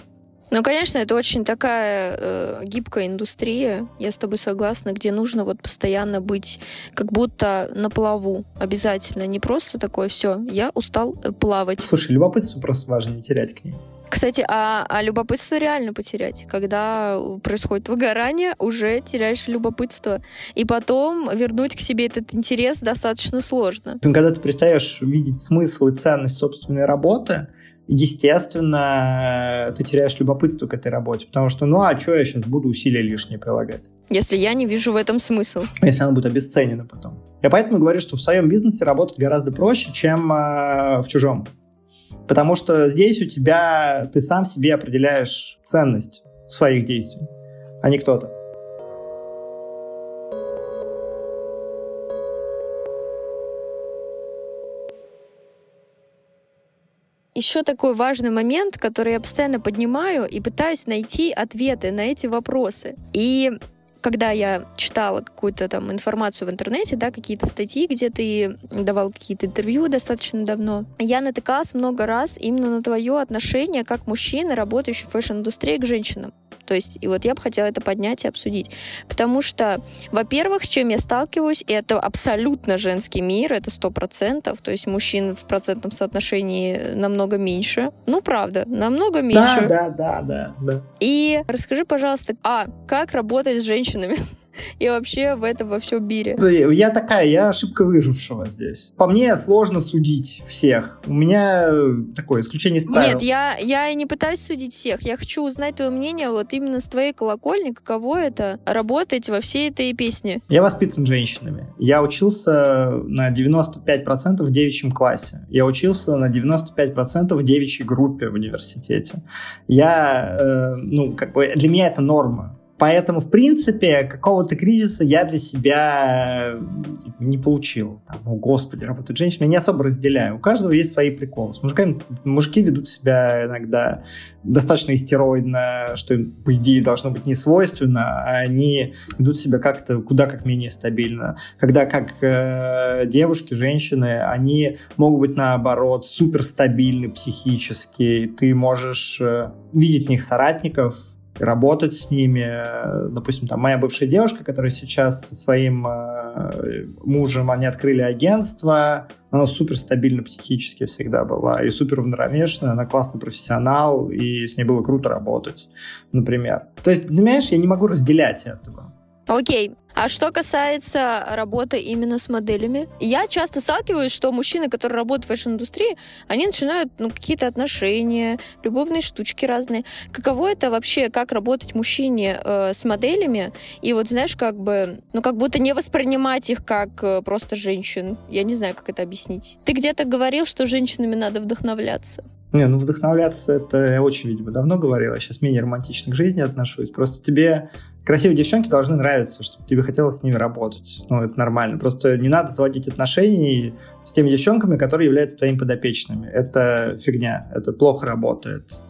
Ну, конечно, это очень такая э, гибкая индустрия, я с тобой согласна, где нужно вот постоянно быть как будто на плаву обязательно, не просто такое все, я устал э, плавать. Слушай, любопытство просто важно не терять к ней. Кстати, а, а любопытство реально потерять. Когда происходит выгорание, уже теряешь любопытство. И потом вернуть к себе этот интерес достаточно сложно. Когда ты перестаешь видеть смысл и ценность собственной работы, естественно, ты теряешь любопытство к этой работе, потому что, ну а что я сейчас буду усилия лишние прилагать? Если я не вижу в этом смысл. Если она будет обесценена потом. Я поэтому говорю, что в своем бизнесе работать гораздо проще, чем э, в чужом. Потому что здесь у тебя, ты сам себе определяешь ценность своих действий, а не кто-то. Еще такой важный момент, который я постоянно поднимаю и пытаюсь найти ответы на эти вопросы. И когда я читала какую-то там информацию в интернете, да, какие-то статьи, где ты давал какие-то интервью достаточно давно, я натыкалась много раз именно на твое отношение как мужчины, работающий в фэшн-индустрии, к женщинам. То есть, и вот я бы хотела это поднять и обсудить. Потому что, во-первых, с чем я сталкиваюсь, это абсолютно женский мир, это сто процентов. То есть мужчин в процентном соотношении намного меньше. Ну, правда, намного меньше. Да, да, да, да, да. И расскажи, пожалуйста, а, как работать с женщинами? и вообще в этом во всем мире. Я такая, я ошибка выжившего здесь. По мне сложно судить всех. У меня такое исключение из правил. Нет, я, я и не пытаюсь судить всех. Я хочу узнать твое мнение вот именно с твоей колокольни, каково это работать во всей этой песне. Я воспитан женщинами. Я учился на 95% в девичьем классе. Я учился на 95% в девичьей группе в университете. Я, э, ну, как бы, для меня это норма. Поэтому, в принципе, какого-то кризиса я для себя э, не получил. Там, о, господи, работают женщины. Я не особо разделяю. У каждого есть свои приколы. С мужиками, мужики ведут себя иногда достаточно истероидно, что им, по идее, должно быть не свойственно, а они ведут себя как-то куда как менее стабильно. Когда как э, девушки, женщины, они могут быть, наоборот, суперстабильны психически. Ты можешь э, видеть в них соратников, работать с ними. Допустим, там моя бывшая девушка, которая сейчас со своим э, мужем, они открыли агентство, она супер стабильна психически всегда была и супер уравновешенная, она классный профессионал, и с ней было круто работать, например. То есть, понимаешь, я не могу разделять этого. Окей, а что касается работы именно с моделями, я часто сталкиваюсь, что мужчины, которые работают в фэшн-индустрии, они начинают ну, какие-то отношения, любовные штучки разные. Каково это вообще, как работать мужчине э, с моделями? И вот знаешь, как бы, ну как будто не воспринимать их как э, просто женщин. Я не знаю, как это объяснить. Ты где-то говорил, что женщинами надо вдохновляться. Не, ну вдохновляться это я очень, видимо, давно говорил, я сейчас менее романтично к жизни отношусь. Просто тебе красивые девчонки должны нравиться, чтобы тебе хотелось с ними работать. Ну, это нормально. Просто не надо заводить отношения с теми девчонками, которые являются твоими подопечными. Это фигня, это плохо работает.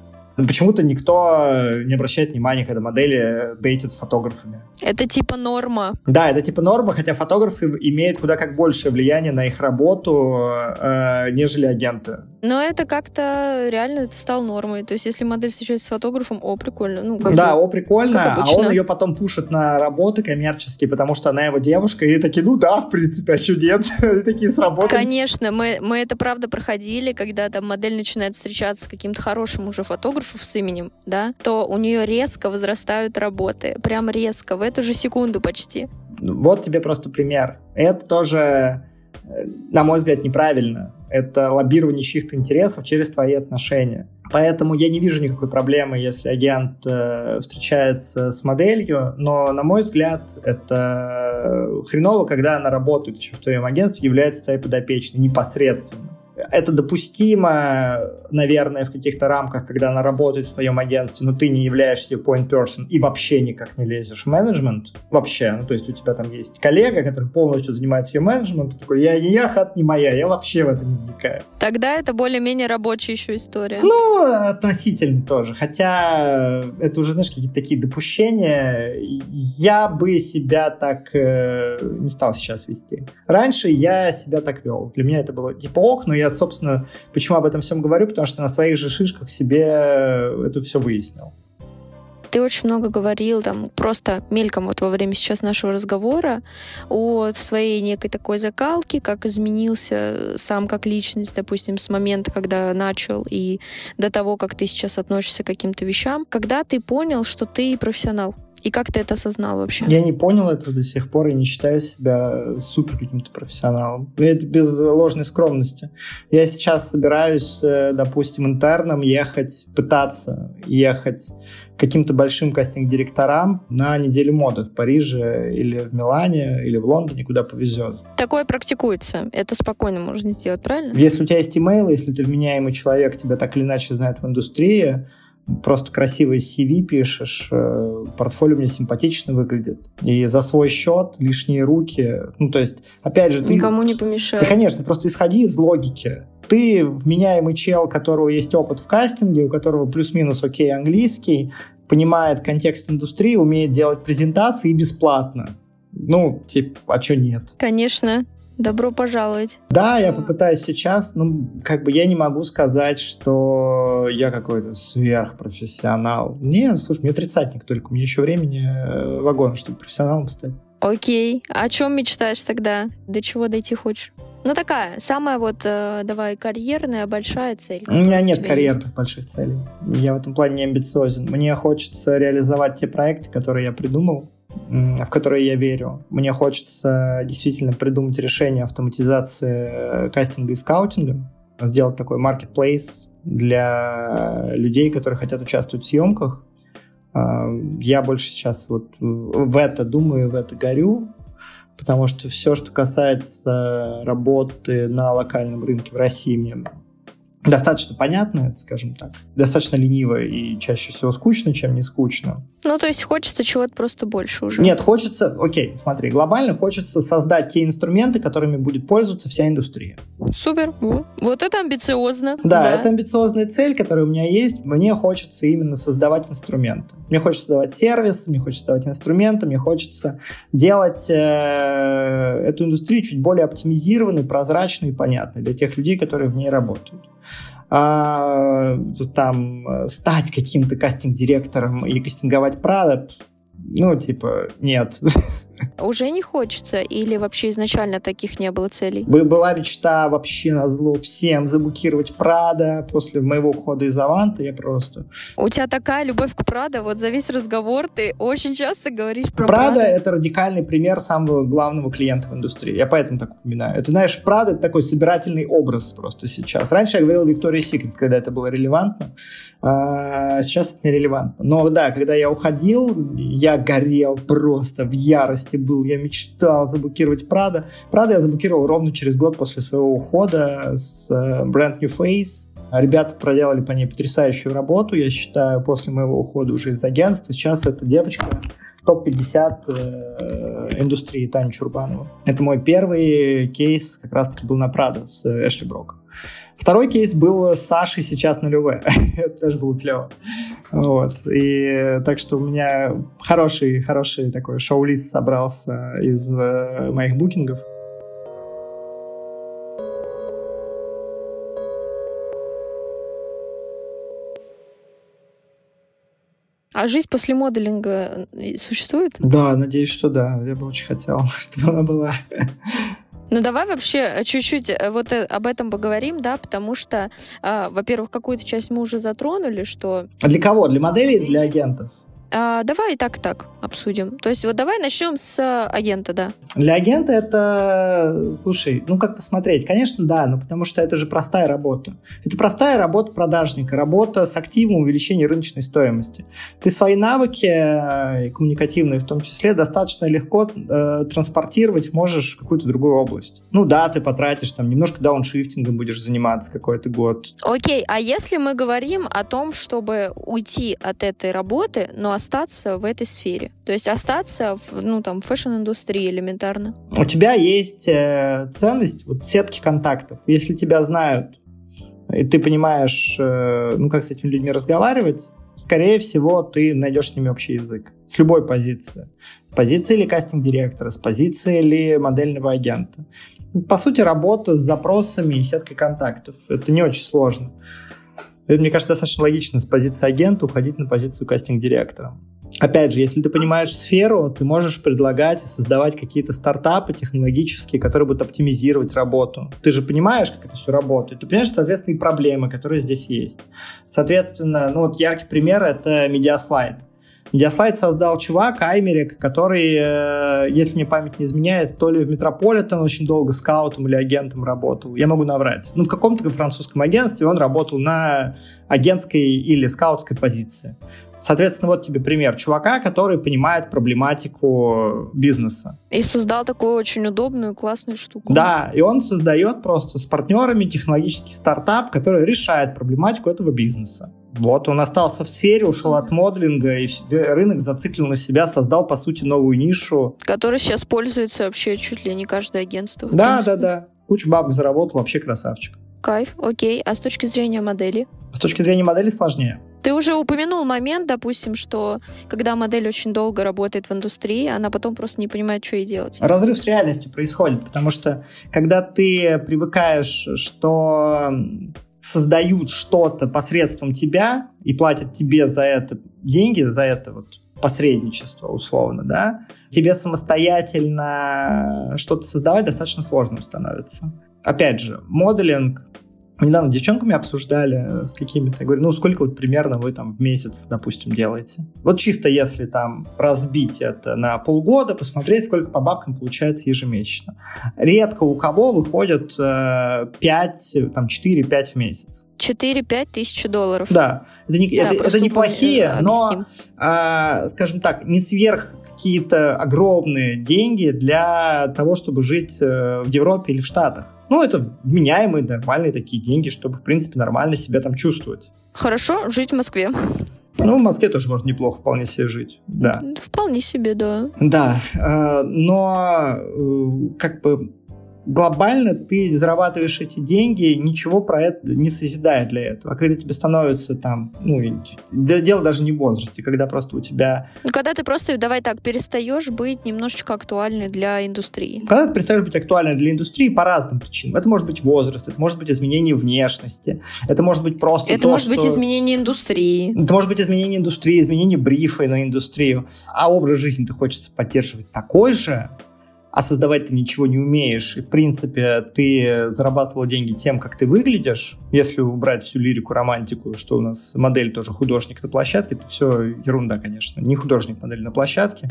Почему-то никто не обращает внимания, когда модели дейтят с фотографами. Это типа норма. Да, это типа норма, хотя фотографы имеют куда как большее влияние на их работу, э, нежели агенты. Но это как-то реально это стал нормой. То есть, если модель встречается с фотографом, о, прикольно. Ну, да, о, прикольно, а он ее потом пушит на работы коммерческие, потому что она его девушка, и такие, ну да, в принципе, а что нет? и такие сработают. Конечно, мы, мы это правда проходили, когда там модель начинает встречаться с каким-то хорошим уже фотографом с именем, да, то у нее резко возрастают работы. Прям резко, в эту же секунду почти. Вот тебе просто пример. Это тоже Э, на мой взгляд, неправильно. Это лоббирование чьих-то интересов через твои отношения. Поэтому я не вижу никакой проблемы, если агент э, встречается с моделью, но, на мой взгляд, это хреново, когда она работает еще в твоем агентстве, является твоей подопечной непосредственно. Это допустимо, наверное, в каких-то рамках, когда она работает в своем агентстве, но ты не являешься ее point person и вообще никак не лезешь в менеджмент. Вообще. Ну, то есть у тебя там есть коллега, который полностью занимается ее менеджментом. Такой, я не я, хат не моя, я вообще в это не вникаю. Тогда это более-менее рабочая еще история. Ну, относительно тоже. Хотя это уже, знаешь, какие-то такие допущения. Я бы себя так э, не стал сейчас вести. Раньше я себя так вел. Для меня это было типа ок, но я, собственно, почему об этом всем говорю? Потому что на своих же шишках себе это все выяснил. Ты очень много говорил, там, просто мельком вот во время сейчас нашего разговора о своей некой такой закалке, как изменился сам как личность, допустим, с момента, когда начал, и до того, как ты сейчас относишься к каким-то вещам. Когда ты понял, что ты профессионал? И как ты это осознал вообще? Я не понял этого до сих пор и не считаю себя супер каким-то профессионалом. Это без ложной скромности. Я сейчас собираюсь, э, допустим, интерном ехать, пытаться ехать каким-то большим кастинг-директорам на неделю моды в Париже или в Милане или в Лондоне, куда повезет. Такое практикуется. Это спокойно можно сделать, правильно? Если у тебя есть имейл, если ты вменяемый человек, тебя так или иначе знают в индустрии, просто красивый CV пишешь, э, портфолио мне симпатично выглядит. И за свой счет лишние руки. Ну, то есть, опять же... Никому не помешает. Да, конечно, просто исходи из логики. Ты вменяемый чел, у которого есть опыт в кастинге, у которого плюс-минус окей английский, понимает контекст индустрии, умеет делать презентации бесплатно. Ну, типа, а что нет? Конечно. Добро пожаловать. Да, я попытаюсь сейчас, ну, как бы я не могу сказать, что я какой-то сверхпрофессионал. Нет, слушай, мне тридцатник только, мне еще времени э, вагон, чтобы профессионалом стать. Окей, о чем мечтаешь тогда? До чего дойти хочешь? Ну, такая, самая вот, э, давай, карьерная большая цель. У меня нет карьерных есть? больших целей. Я в этом плане не амбициозен. Мне хочется реализовать те проекты, которые я придумал, в которые я верю. Мне хочется действительно придумать решение автоматизации э, кастинга и скаутинга, сделать такой marketplace для людей, которые хотят участвовать в съемках. А, я больше сейчас вот в это думаю, в это горю, потому что все, что касается работы на локальном рынке в России, мне достаточно понятно, скажем так, достаточно лениво и чаще всего скучно, чем не скучно. Ну, то есть хочется чего-то просто больше уже. Нет, хочется, окей, смотри, глобально хочется создать те инструменты, которыми будет пользоваться вся индустрия. Супер, вот это амбициозно. Да, да, это амбициозная цель, которая у меня есть. Мне хочется именно создавать инструменты. Мне хочется создавать сервис, мне хочется создавать инструменты, мне хочется делать э, эту индустрию чуть более оптимизированной, прозрачной и понятной для тех людей, которые в ней работают а, там стать каким-то кастинг-директором и кастинговать Прада, ну, типа, нет. Уже не хочется? Или вообще изначально таких не было целей? Была мечта вообще на зло всем заблокировать Прада. После моего ухода из Аванта я просто... У тебя такая любовь к Прада. Вот за весь разговор ты очень часто говоришь про Прада. это радикальный пример самого главного клиента в индустрии. Я поэтому так упоминаю. Это, знаешь, Прада — это такой собирательный образ просто сейчас. Раньше я говорил Виктория Секрет, когда это было релевантно. А сейчас это нерелевантно. Но да, когда я уходил, я горел просто в ярости был, я мечтал заблокировать Прада. Прада я заблокировал ровно через год после своего ухода с uh, Brand New Face. Ребята проделали по ней потрясающую работу, я считаю, после моего ухода уже из агентства. Сейчас эта девочка топ-50 э, индустрии Таня Чурбанова. Это мой первый кейс, как раз-таки был на Прада с э, Эшли Броком. Второй кейс был с Сашей сейчас на Люве. Это тоже было клево. Вот. И так что у меня хороший, хороший такой шоу-лист собрался из э, моих букингов. А жизнь после моделинга э, существует? Да, надеюсь, что да. Я бы очень хотел, чтобы она была. Ну давай вообще э, чуть-чуть э, вот об этом поговорим, да, потому что, э, во-первых, какую-то часть мы уже затронули, что... А для кого? Для моделей или для агентов? А, давай и так и так обсудим. То есть вот давай начнем с агента, да. Для агента это, слушай, ну как посмотреть? Конечно, да, но потому что это же простая работа. Это простая работа продажника, работа с активом увеличения рыночной стоимости. Ты свои навыки, э, коммуникативные в том числе, достаточно легко э, транспортировать можешь в какую-то другую область. Ну да, ты потратишь там немножко дауншифтингом будешь заниматься какой-то год. Окей, а если мы говорим о том, чтобы уйти от этой работы, но остаться в этой сфере? То есть остаться в, ну, там, фэшн-индустрии элементарно? У тебя есть э, ценность вот сетки контактов. Если тебя знают, и ты понимаешь, э, ну, как с этими людьми разговаривать, скорее всего, ты найдешь с ними общий язык. С любой позиции. Позиции или кастинг-директора, с позиции или модельного агента. По сути, работа с запросами и сеткой контактов. Это не очень сложно. Это, мне кажется, достаточно логично с позиции агента уходить на позицию кастинг-директора. Опять же, если ты понимаешь сферу, ты можешь предлагать и создавать какие-то стартапы технологические, которые будут оптимизировать работу. Ты же понимаешь, как это все работает. Ты понимаешь, соответственно, и проблемы, которые здесь есть. Соответственно, ну вот яркий пример — это Mediaslide. Mediaslide создал чувак, Аймерик, который, э, если мне память не изменяет, то ли в Метрополитен очень долго скаутом или агентом работал. Я могу наврать. Ну, в каком-то французском агентстве он работал на агентской или скаутской позиции. Соответственно, вот тебе пример чувака, который понимает проблематику бизнеса. И создал такую очень удобную, классную штуку. Да, и он создает просто с партнерами технологический стартап, который решает проблематику этого бизнеса. Вот, он остался в сфере, ушел от моделинга, и рынок зациклил на себя, создал, по сути, новую нишу. Которая сейчас пользуется вообще чуть ли не каждое агентство. Да, да, да. Кучу бабок заработал, вообще красавчик. Кайф, окей. А с точки зрения модели? С точки зрения модели сложнее. Ты уже упомянул момент, допустим, что когда модель очень долго работает в индустрии, она потом просто не понимает, что ей делать. Разрыв с реальностью происходит, потому что когда ты привыкаешь, что создают что-то посредством тебя и платят тебе за это деньги, за это вот посредничество, условно, да, тебе самостоятельно что-то создавать достаточно сложным становится. Опять же, моделинг недавно девчонками обсуждали э, с какими-то, я говорю, ну сколько вот примерно вы там в месяц, допустим, делаете. Вот чисто если там разбить это на полгода, посмотреть, сколько по бабкам получается ежемесячно. Редко у кого выходят э, 5, там 4-5 в месяц. 4-5 тысяч долларов. Да, это, не, да, это, это неплохие, но, э, скажем так, не сверх какие-то огромные деньги для того, чтобы жить э, в Европе или в Штатах. Ну, это вменяемые, нормальные такие деньги, чтобы, в принципе, нормально себя там чувствовать. Хорошо жить в Москве. Ну, в Москве тоже можно неплохо вполне себе жить, да. Вполне себе, да. Да, э, но э, как бы глобально ты зарабатываешь эти деньги, ничего про это не созидая для этого. А когда тебе становится там, ну, дело даже не в возрасте, когда просто у тебя... Ну, когда ты просто, давай так, перестаешь быть немножечко актуальной для индустрии. Когда ты перестаешь быть актуальной для индустрии по разным причинам. Это может быть возраст, это может быть изменение внешности, это может быть просто Это то, может что... быть изменение индустрии. Это может быть изменение индустрии, изменение брифа на индустрию. А образ жизни ты хочется поддерживать такой же, а создавать ты ничего не умеешь, и, в принципе, ты зарабатывал деньги тем, как ты выглядишь, если убрать всю лирику, романтику, что у нас модель тоже художник на площадке, это все ерунда, конечно. Не художник модель на площадке.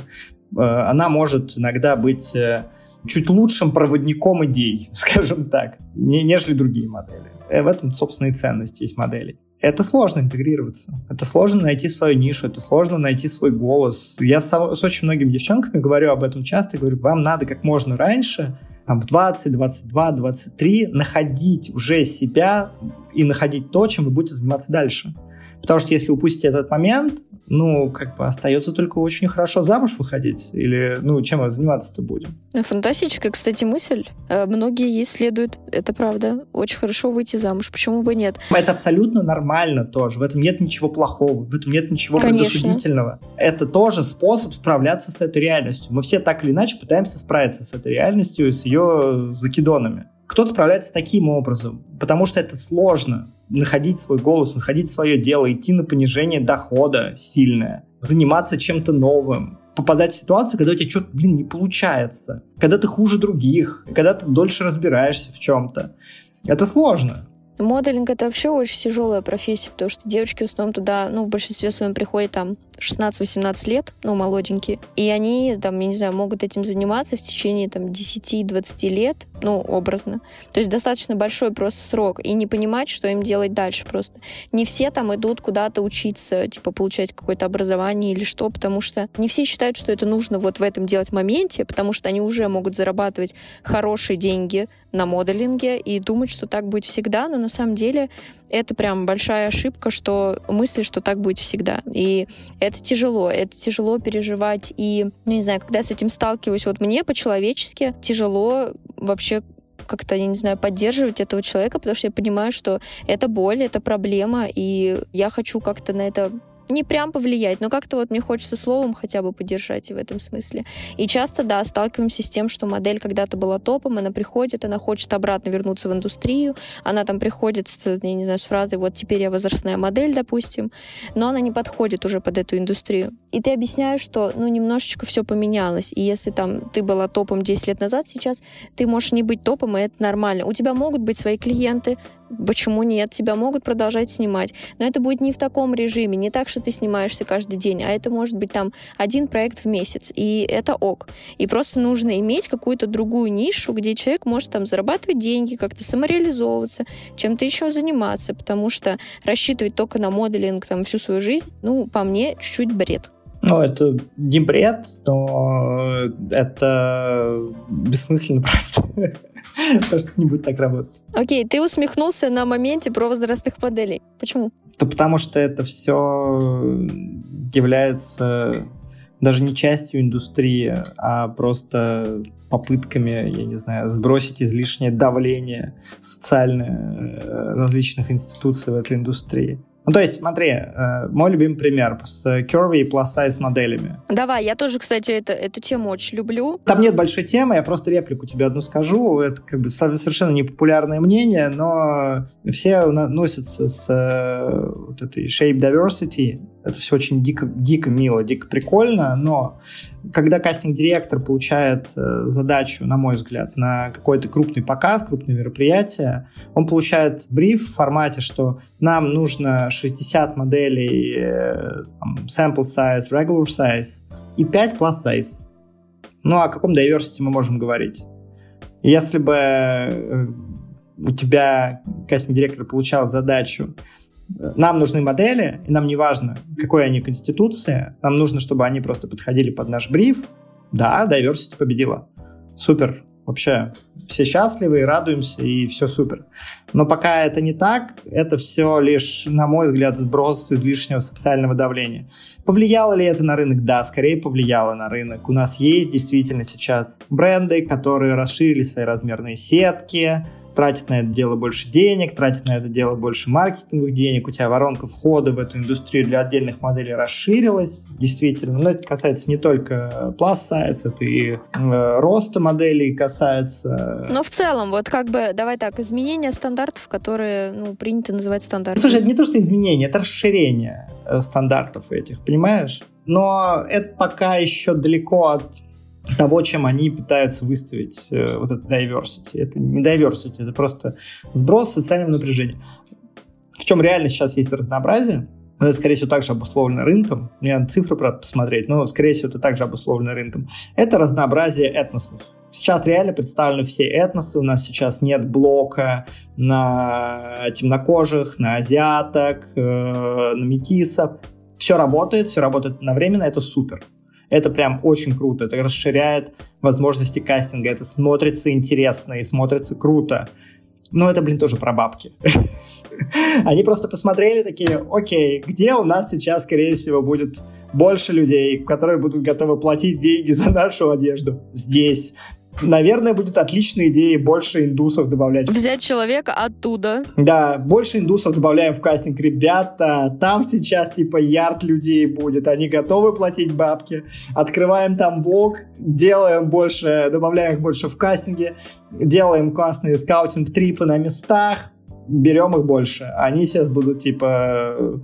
Э, она может иногда быть э, чуть лучшим проводником идей, скажем так, нежели другие модели. Э, в этом, собственно, и ценность есть моделей это сложно интегрироваться. Это сложно найти свою нишу, это сложно найти свой голос. Я с, с очень многими девчонками говорю об этом часто, говорю, вам надо как можно раньше, там в 20, 22, 23, находить уже себя и находить то, чем вы будете заниматься дальше. Потому что если упустите этот момент, ну, как бы остается только очень хорошо замуж выходить. Или, ну, чем мы заниматься-то будем? Ну, фантастическая, кстати, мысль. Э, многие ей следуют, это правда. Очень хорошо выйти замуж. Почему бы нет? Это абсолютно нормально тоже. В этом нет ничего плохого. В этом нет ничего предосудительного. Это тоже способ справляться с этой реальностью. Мы все так или иначе пытаемся справиться с этой реальностью, с ее закидонами. Кто-то справляется таким образом, потому что это сложно находить свой голос, находить свое дело, идти на понижение дохода сильное, заниматься чем-то новым, попадать в ситуацию, когда у тебя что-то, блин, не получается, когда ты хуже других, когда ты дольше разбираешься в чем-то. Это сложно. Моделинг — это вообще очень тяжелая профессия, потому что девочки в основном туда, ну, в большинстве своем приходят там 16-18 лет, ну, молоденькие, и они, там, я не знаю, могут этим заниматься в течение, там, 10-20 лет, ну, образно. То есть достаточно большой просто срок, и не понимать, что им делать дальше просто. Не все там идут куда-то учиться, типа, получать какое-то образование или что, потому что не все считают, что это нужно вот в этом делать моменте, потому что они уже могут зарабатывать хорошие деньги на моделинге и думать, что так будет всегда, но на самом деле это прям большая ошибка, что мысль, что так будет всегда. И это тяжело, это тяжело переживать. И, ну, не знаю, когда с этим сталкиваюсь, вот мне по-человечески тяжело вообще как-то, я не знаю, поддерживать этого человека, потому что я понимаю, что это боль, это проблема, и я хочу как-то на это не прям повлиять, но как-то вот мне хочется словом хотя бы поддержать в этом смысле. И часто, да, сталкиваемся с тем, что модель когда-то была топом, она приходит, она хочет обратно вернуться в индустрию, она там приходит с, я не знаю, с фразой «вот теперь я возрастная модель», допустим, но она не подходит уже под эту индустрию. И ты объясняешь, что, ну, немножечко все поменялось, и если там ты была топом 10 лет назад, сейчас ты можешь не быть топом, и это нормально. У тебя могут быть свои клиенты, почему нет, тебя могут продолжать снимать. Но это будет не в таком режиме, не так, что ты снимаешься каждый день, а это может быть там один проект в месяц, и это ок. И просто нужно иметь какую-то другую нишу, где человек может там зарабатывать деньги, как-то самореализовываться, чем-то еще заниматься, потому что рассчитывать только на моделинг там всю свою жизнь, ну, по мне, чуть-чуть бред. Ну, это не бред, но это бессмысленно просто. Потому что не будет так работать. Окей, ты усмехнулся на моменте про возрастных моделей. Почему? Да потому что это все является даже не частью индустрии, а просто попытками, я не знаю, сбросить излишнее давление социальное э, различных институций в этой индустрии. Ну, то есть, смотри, э, мой любимый пример с curvy и plus-size моделями. Давай, я тоже, кстати, это, эту тему очень люблю. Там нет большой темы, я просто реплику тебе одну скажу. Это как бы совершенно непопулярное мнение, но все носятся с э, вот этой shape diversity, это все очень дико, дико мило, дико прикольно, но когда кастинг-директор получает э, задачу, на мой взгляд, на какой-то крупный показ, крупное мероприятие, он получает бриф в формате, что нам нужно 60 моделей э, там, sample size, regular size и 5 plus size. Ну, о каком diversity мы можем говорить? Если бы э, у тебя кастинг-директор получал задачу нам нужны модели, и нам не важно, какой они конституции, нам нужно, чтобы они просто подходили под наш бриф. Да, diversity победила. Супер. Вообще, все счастливы и радуемся, и все супер. Но пока это не так, это все лишь, на мой взгляд, сброс излишнего социального давления. Повлияло ли это на рынок? Да, скорее повлияло на рынок. У нас есть действительно сейчас бренды, которые расширили свои размерные сетки, тратит на это дело больше денег, тратит на это дело больше маркетинговых денег, у тебя воронка входа в эту индустрию для отдельных моделей расширилась, действительно. Но это касается не только plus size, это и э, роста моделей касается. Но в целом, вот как бы, давай так, изменения стандартов, которые, ну, принято называть стандартами. Слушай, это не то, что изменения, это расширение э, стандартов этих, понимаешь? Но это пока еще далеко от того, чем они пытаются выставить э, вот это diversity. Это не diversity, это просто сброс социального напряжения. В чем реально сейчас есть разнообразие, это, скорее всего, также обусловлено рынком. Мне надо цифры посмотреть, но, скорее всего, это также обусловлено рынком. Это разнообразие этносов. Сейчас реально представлены все этносы. У нас сейчас нет блока на темнокожих, на азиаток, э, на метисов. Все работает, все работает одновременно, это супер. Это прям очень круто. Это расширяет возможности кастинга. Это смотрится интересно и смотрится круто. Но это, блин, тоже про бабки. Они просто посмотрели такие, окей, где у нас сейчас, скорее всего, будет больше людей, которые будут готовы платить деньги за нашу одежду? Здесь. Наверное, будет отличной идеей больше индусов добавлять. Взять человека оттуда. Да, больше индусов добавляем в кастинг. Ребята, там сейчас типа ярд людей будет, они готовы платить бабки. Открываем там Vogue, делаем больше, добавляем их больше в кастинге, делаем классные скаутинг-трипы на местах, берем их больше. Они сейчас будут, типа,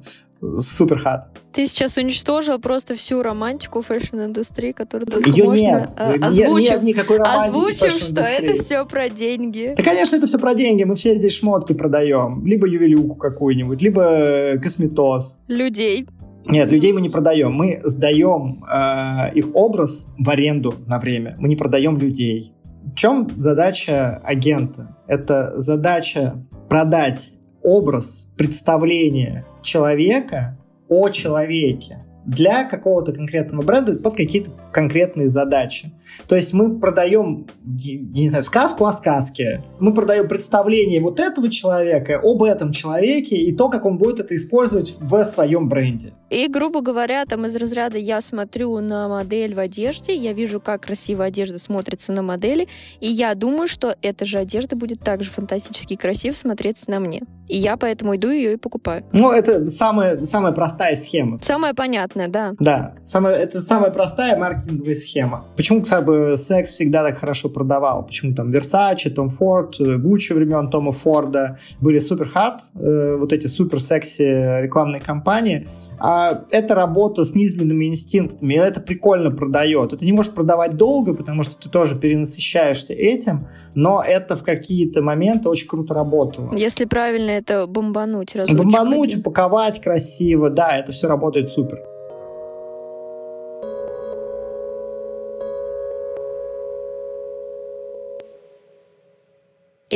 Супер hot. Ты сейчас уничтожил просто всю романтику фэшн-индустрии, которую только Ее можно, нет. э, Нет, озвучив, нет никакой романтики озвучив, что это все про деньги. Да, конечно, это все про деньги. Мы все здесь шмотки продаем. Либо ювелюку какую-нибудь, либо э, косметоз. Людей. Нет, людей мы не продаем. Мы сдаем э, их образ в аренду на время. Мы не продаем людей. В чем задача агента? Это задача продать образ, представление человека о человеке для какого-то конкретного бренда под какие-то конкретные задачи. То есть мы продаем, я не знаю, сказку о сказке. Мы продаем представление вот этого человека об этом человеке и то, как он будет это использовать в своем бренде. И, грубо говоря, там из разряда я смотрю на модель в одежде, я вижу, как красивая одежда смотрится на модели, и я думаю, что эта же одежда будет также фантастически красиво смотреться на мне. И я поэтому иду ее и покупаю. Ну, это самая, самая простая схема. Самое понятное, да. Да, самая, это самая простая маркетинговая схема. Почему, кстати, секс всегда так хорошо продавал? Почему там Versace, Том Форд, Гуччи времен Тома Форда были супер хат, э, вот эти супер секси рекламные кампании, а это работа с низменными инстинктами, и это прикольно продает. Это не можешь продавать долго, потому что ты тоже перенасыщаешься этим, но это в какие-то моменты очень круто работало. Если правильно это бомбануть. Бомбануть, один. упаковать красиво, да, это все работает супер.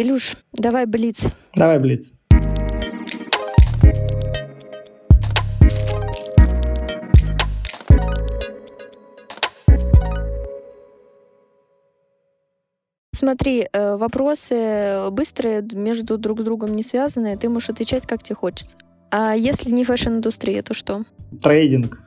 Илюш, давай блиц. Давай, Блиц. Смотри, э, вопросы быстрые, между друг другом не связанные, ты можешь отвечать, как тебе хочется. А если не фэшн-индустрия, то что? Трейдинг,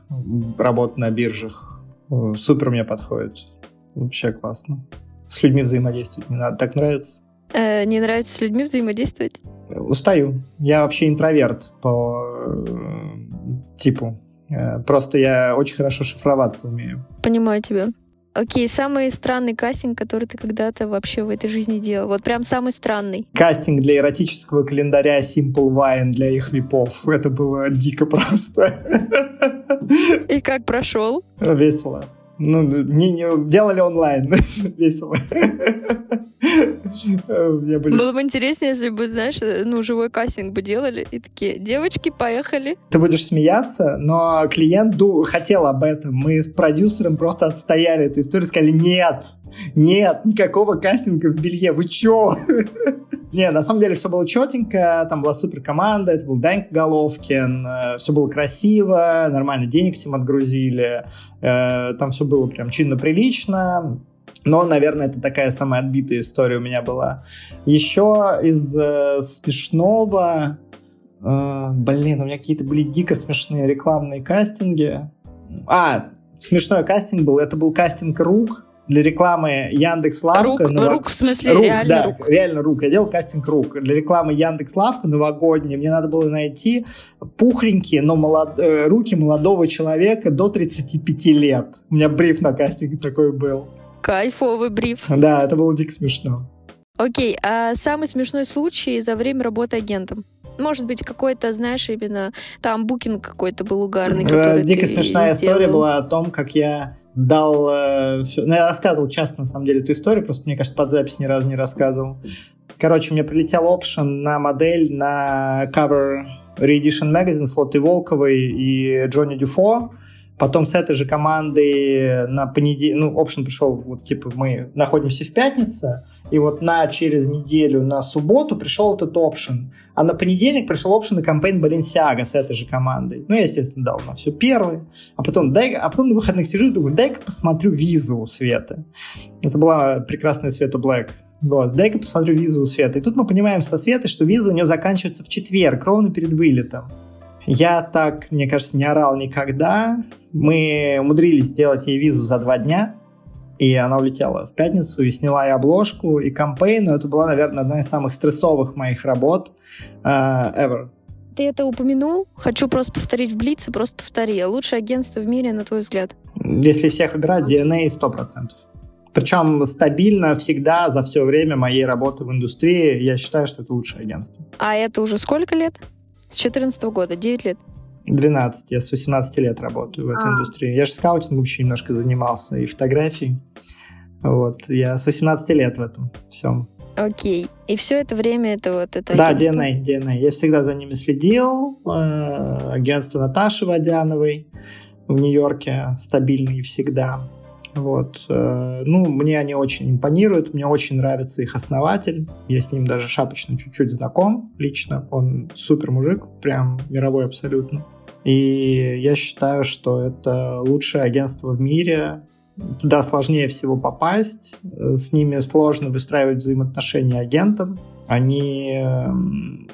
работа на биржах. Э, Супер мне подходит. Вообще классно. С людьми взаимодействовать не надо. Так нравится? Э, не нравится с людьми взаимодействовать? Устаю. Я вообще интроверт по э, типу. Э, Просто я очень хорошо шифроваться умею. Понимаю тебя. Окей, самый странный кастинг, который ты когда-то вообще в этой жизни делал. Вот прям самый странный. Кастинг для эротического календаря Simple Wine для их випов. Это было дико просто. И как прошел? Весело. Ну, не, не, делали онлайн. Весело. Были... Было бы интереснее, если бы, знаешь, ну, живой кастинг бы делали. И такие, девочки, поехали. Ты будешь смеяться, но клиент хотел об этом. Мы с продюсером просто отстояли эту историю, сказали, нет, нет, никакого кастинга в белье, вы чё? Не, на самом деле все было четенько, там была супер команда, это был Данька Головкин, все было красиво, нормально денег всем отгрузили, э, там все было прям чинно-прилично, но, наверное, это такая самая отбитая история у меня была. Еще из э, смешного... э, блин, у меня какие-то были дико смешные рекламные кастинги. А, смешной кастинг был. Это был кастинг рук для рекламы Яндекс Лавка. Рук, рук, в смысле, рук, реально да, рук. реально рук. Я делал кастинг рук. Для рекламы Яндекс Лавка новогодней мне надо было найти пухленькие, но молод... э, руки молодого человека до 35 лет. У меня бриф на кастинг такой был. Кайфовый бриф. Да, это было дико смешно. Окей, а самый смешной случай за время работы агентом? Может быть, какой-то, знаешь, именно там букинг какой-то был угарный, который Дико смешная сделал. история была о том, как я дал... э, всё- Ну, я рассказывал часто, на самом деле, эту историю, просто, мне кажется, под запись ни разу не рассказывал. Короче, мне прилетел опшен на модель на cover Reedition Magazine с Лотой Волковой и Джонни Дюфо. Потом с этой же командой на понедельник... Ну, опшен пришел, вот, типа, мы находимся в пятнице, и вот на через неделю, на субботу пришел этот опшен. А на понедельник пришел опшен на кампейн Balenciaga с этой же командой. Ну, я, естественно, дал на все первый. А потом, дай, а потом на выходных сижу и думаю, дай-ка посмотрю визу у Светы. Это была прекрасная Света Блэк. Вот, дай-ка посмотрю визу у Светы. И тут мы понимаем со Светой, что виза у нее заканчивается в четверг, ровно перед вылетом. Я так, мне кажется, не орал никогда. Мы умудрились сделать ей визу за два дня. И она улетела в пятницу и сняла и обложку, и кампейн. Но это была, наверное, одна из самых стрессовых моих работ э, ever. Ты это упомянул? Хочу просто повторить в Блице, просто повтори. Лучшее агентство в мире, на твой взгляд? Если всех выбирать, DNA 100%. Причем стабильно всегда за все время моей работы в индустрии я считаю, что это лучшее агентство. А это уже сколько лет? С 14 года, 9 лет. 12. Я с 18 лет работаю в этой а. индустрии. Я же скаутингом еще немножко занимался и фотографией. Вот. Я с 18 лет в этом всем. Окей. И все это время это вот это Да, агентство? DNA, DNA. Я всегда за ними следил. Э, агентство Наташи Водяновой в Нью-Йорке стабильные всегда. Вот. Э, ну, мне они очень импонируют, мне очень нравится их основатель. Я с ним даже шапочно чуть-чуть знаком лично. Он супер мужик, прям мировой абсолютно. И я считаю, что это лучшее агентство в мире. Туда сложнее всего попасть. С ними сложно выстраивать взаимоотношения агентам. Они эм,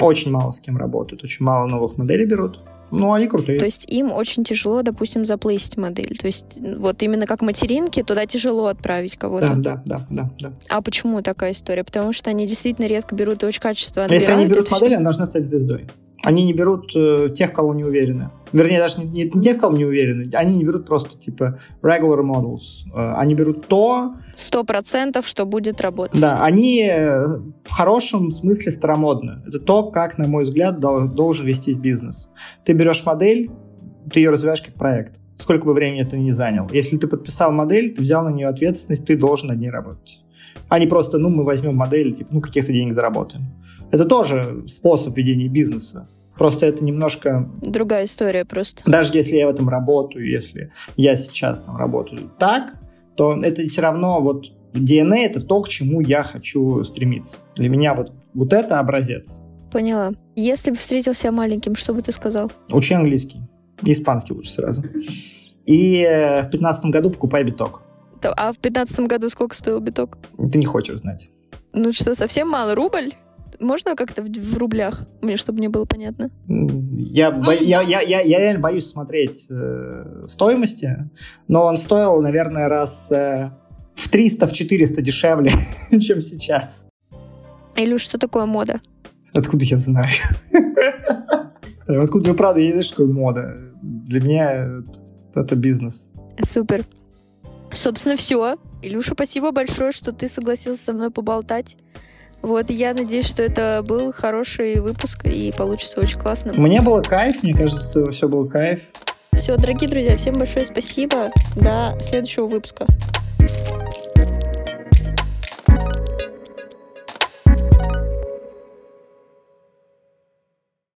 очень мало с кем работают, очень мало новых моделей берут. Ну, они крутые. То есть им очень тяжело, допустим, заплейсить модель. То есть вот именно как материнки туда тяжело отправить кого-то. Да, да, да, да, да. А почему такая история? Потому что они действительно редко берут очень качественно Если они берут модель, она должна стать звездой. Они не берут э, тех, кого не уверены. Вернее, даже не, не, тех, кого не уверены. Они не берут просто, типа, regular models. Э, они берут то... Сто процентов, что будет работать. Да, они э, в хорошем смысле старомодны. Это то, как, на мой взгляд, дол- должен вестись бизнес. Ты берешь модель, ты ее развиваешь как проект. Сколько бы времени это ни занял. Если ты подписал модель, ты взял на нее ответственность, ты должен над ней работать а не просто, ну, мы возьмем модель, типа, ну, каких-то денег заработаем. Это тоже способ ведения бизнеса. Просто это немножко... Другая история просто. Даже если я в этом работаю, если я сейчас там работаю так, то это все равно вот DNA — это то, к чему я хочу стремиться. Для меня вот, вот это образец. Поняла. Если бы встретился маленьким, что бы ты сказал? Учи английский. Испанский лучше сразу. И э, в 15 году покупай биток. А в 15 году сколько стоил биток? Ты не хочешь знать. Ну что, совсем мало? Рубль? Можно как-то в, в рублях, мне чтобы мне было понятно? Я, бо, я, я, я, я реально боюсь смотреть э, стоимости, но он стоил, наверное, раз э, в 300, в 400 дешевле, чем сейчас. Илюш, что такое мода? Откуда я знаю? Откуда, ну, правда, я знаю, что такое мода. Для меня это бизнес. Супер. Собственно, все. Илюша, спасибо большое, что ты согласился со мной поболтать. Вот, я надеюсь, что это был хороший выпуск и получится очень классно. Мне было кайф, мне кажется, все было кайф. Все, дорогие друзья, всем большое спасибо. До следующего выпуска.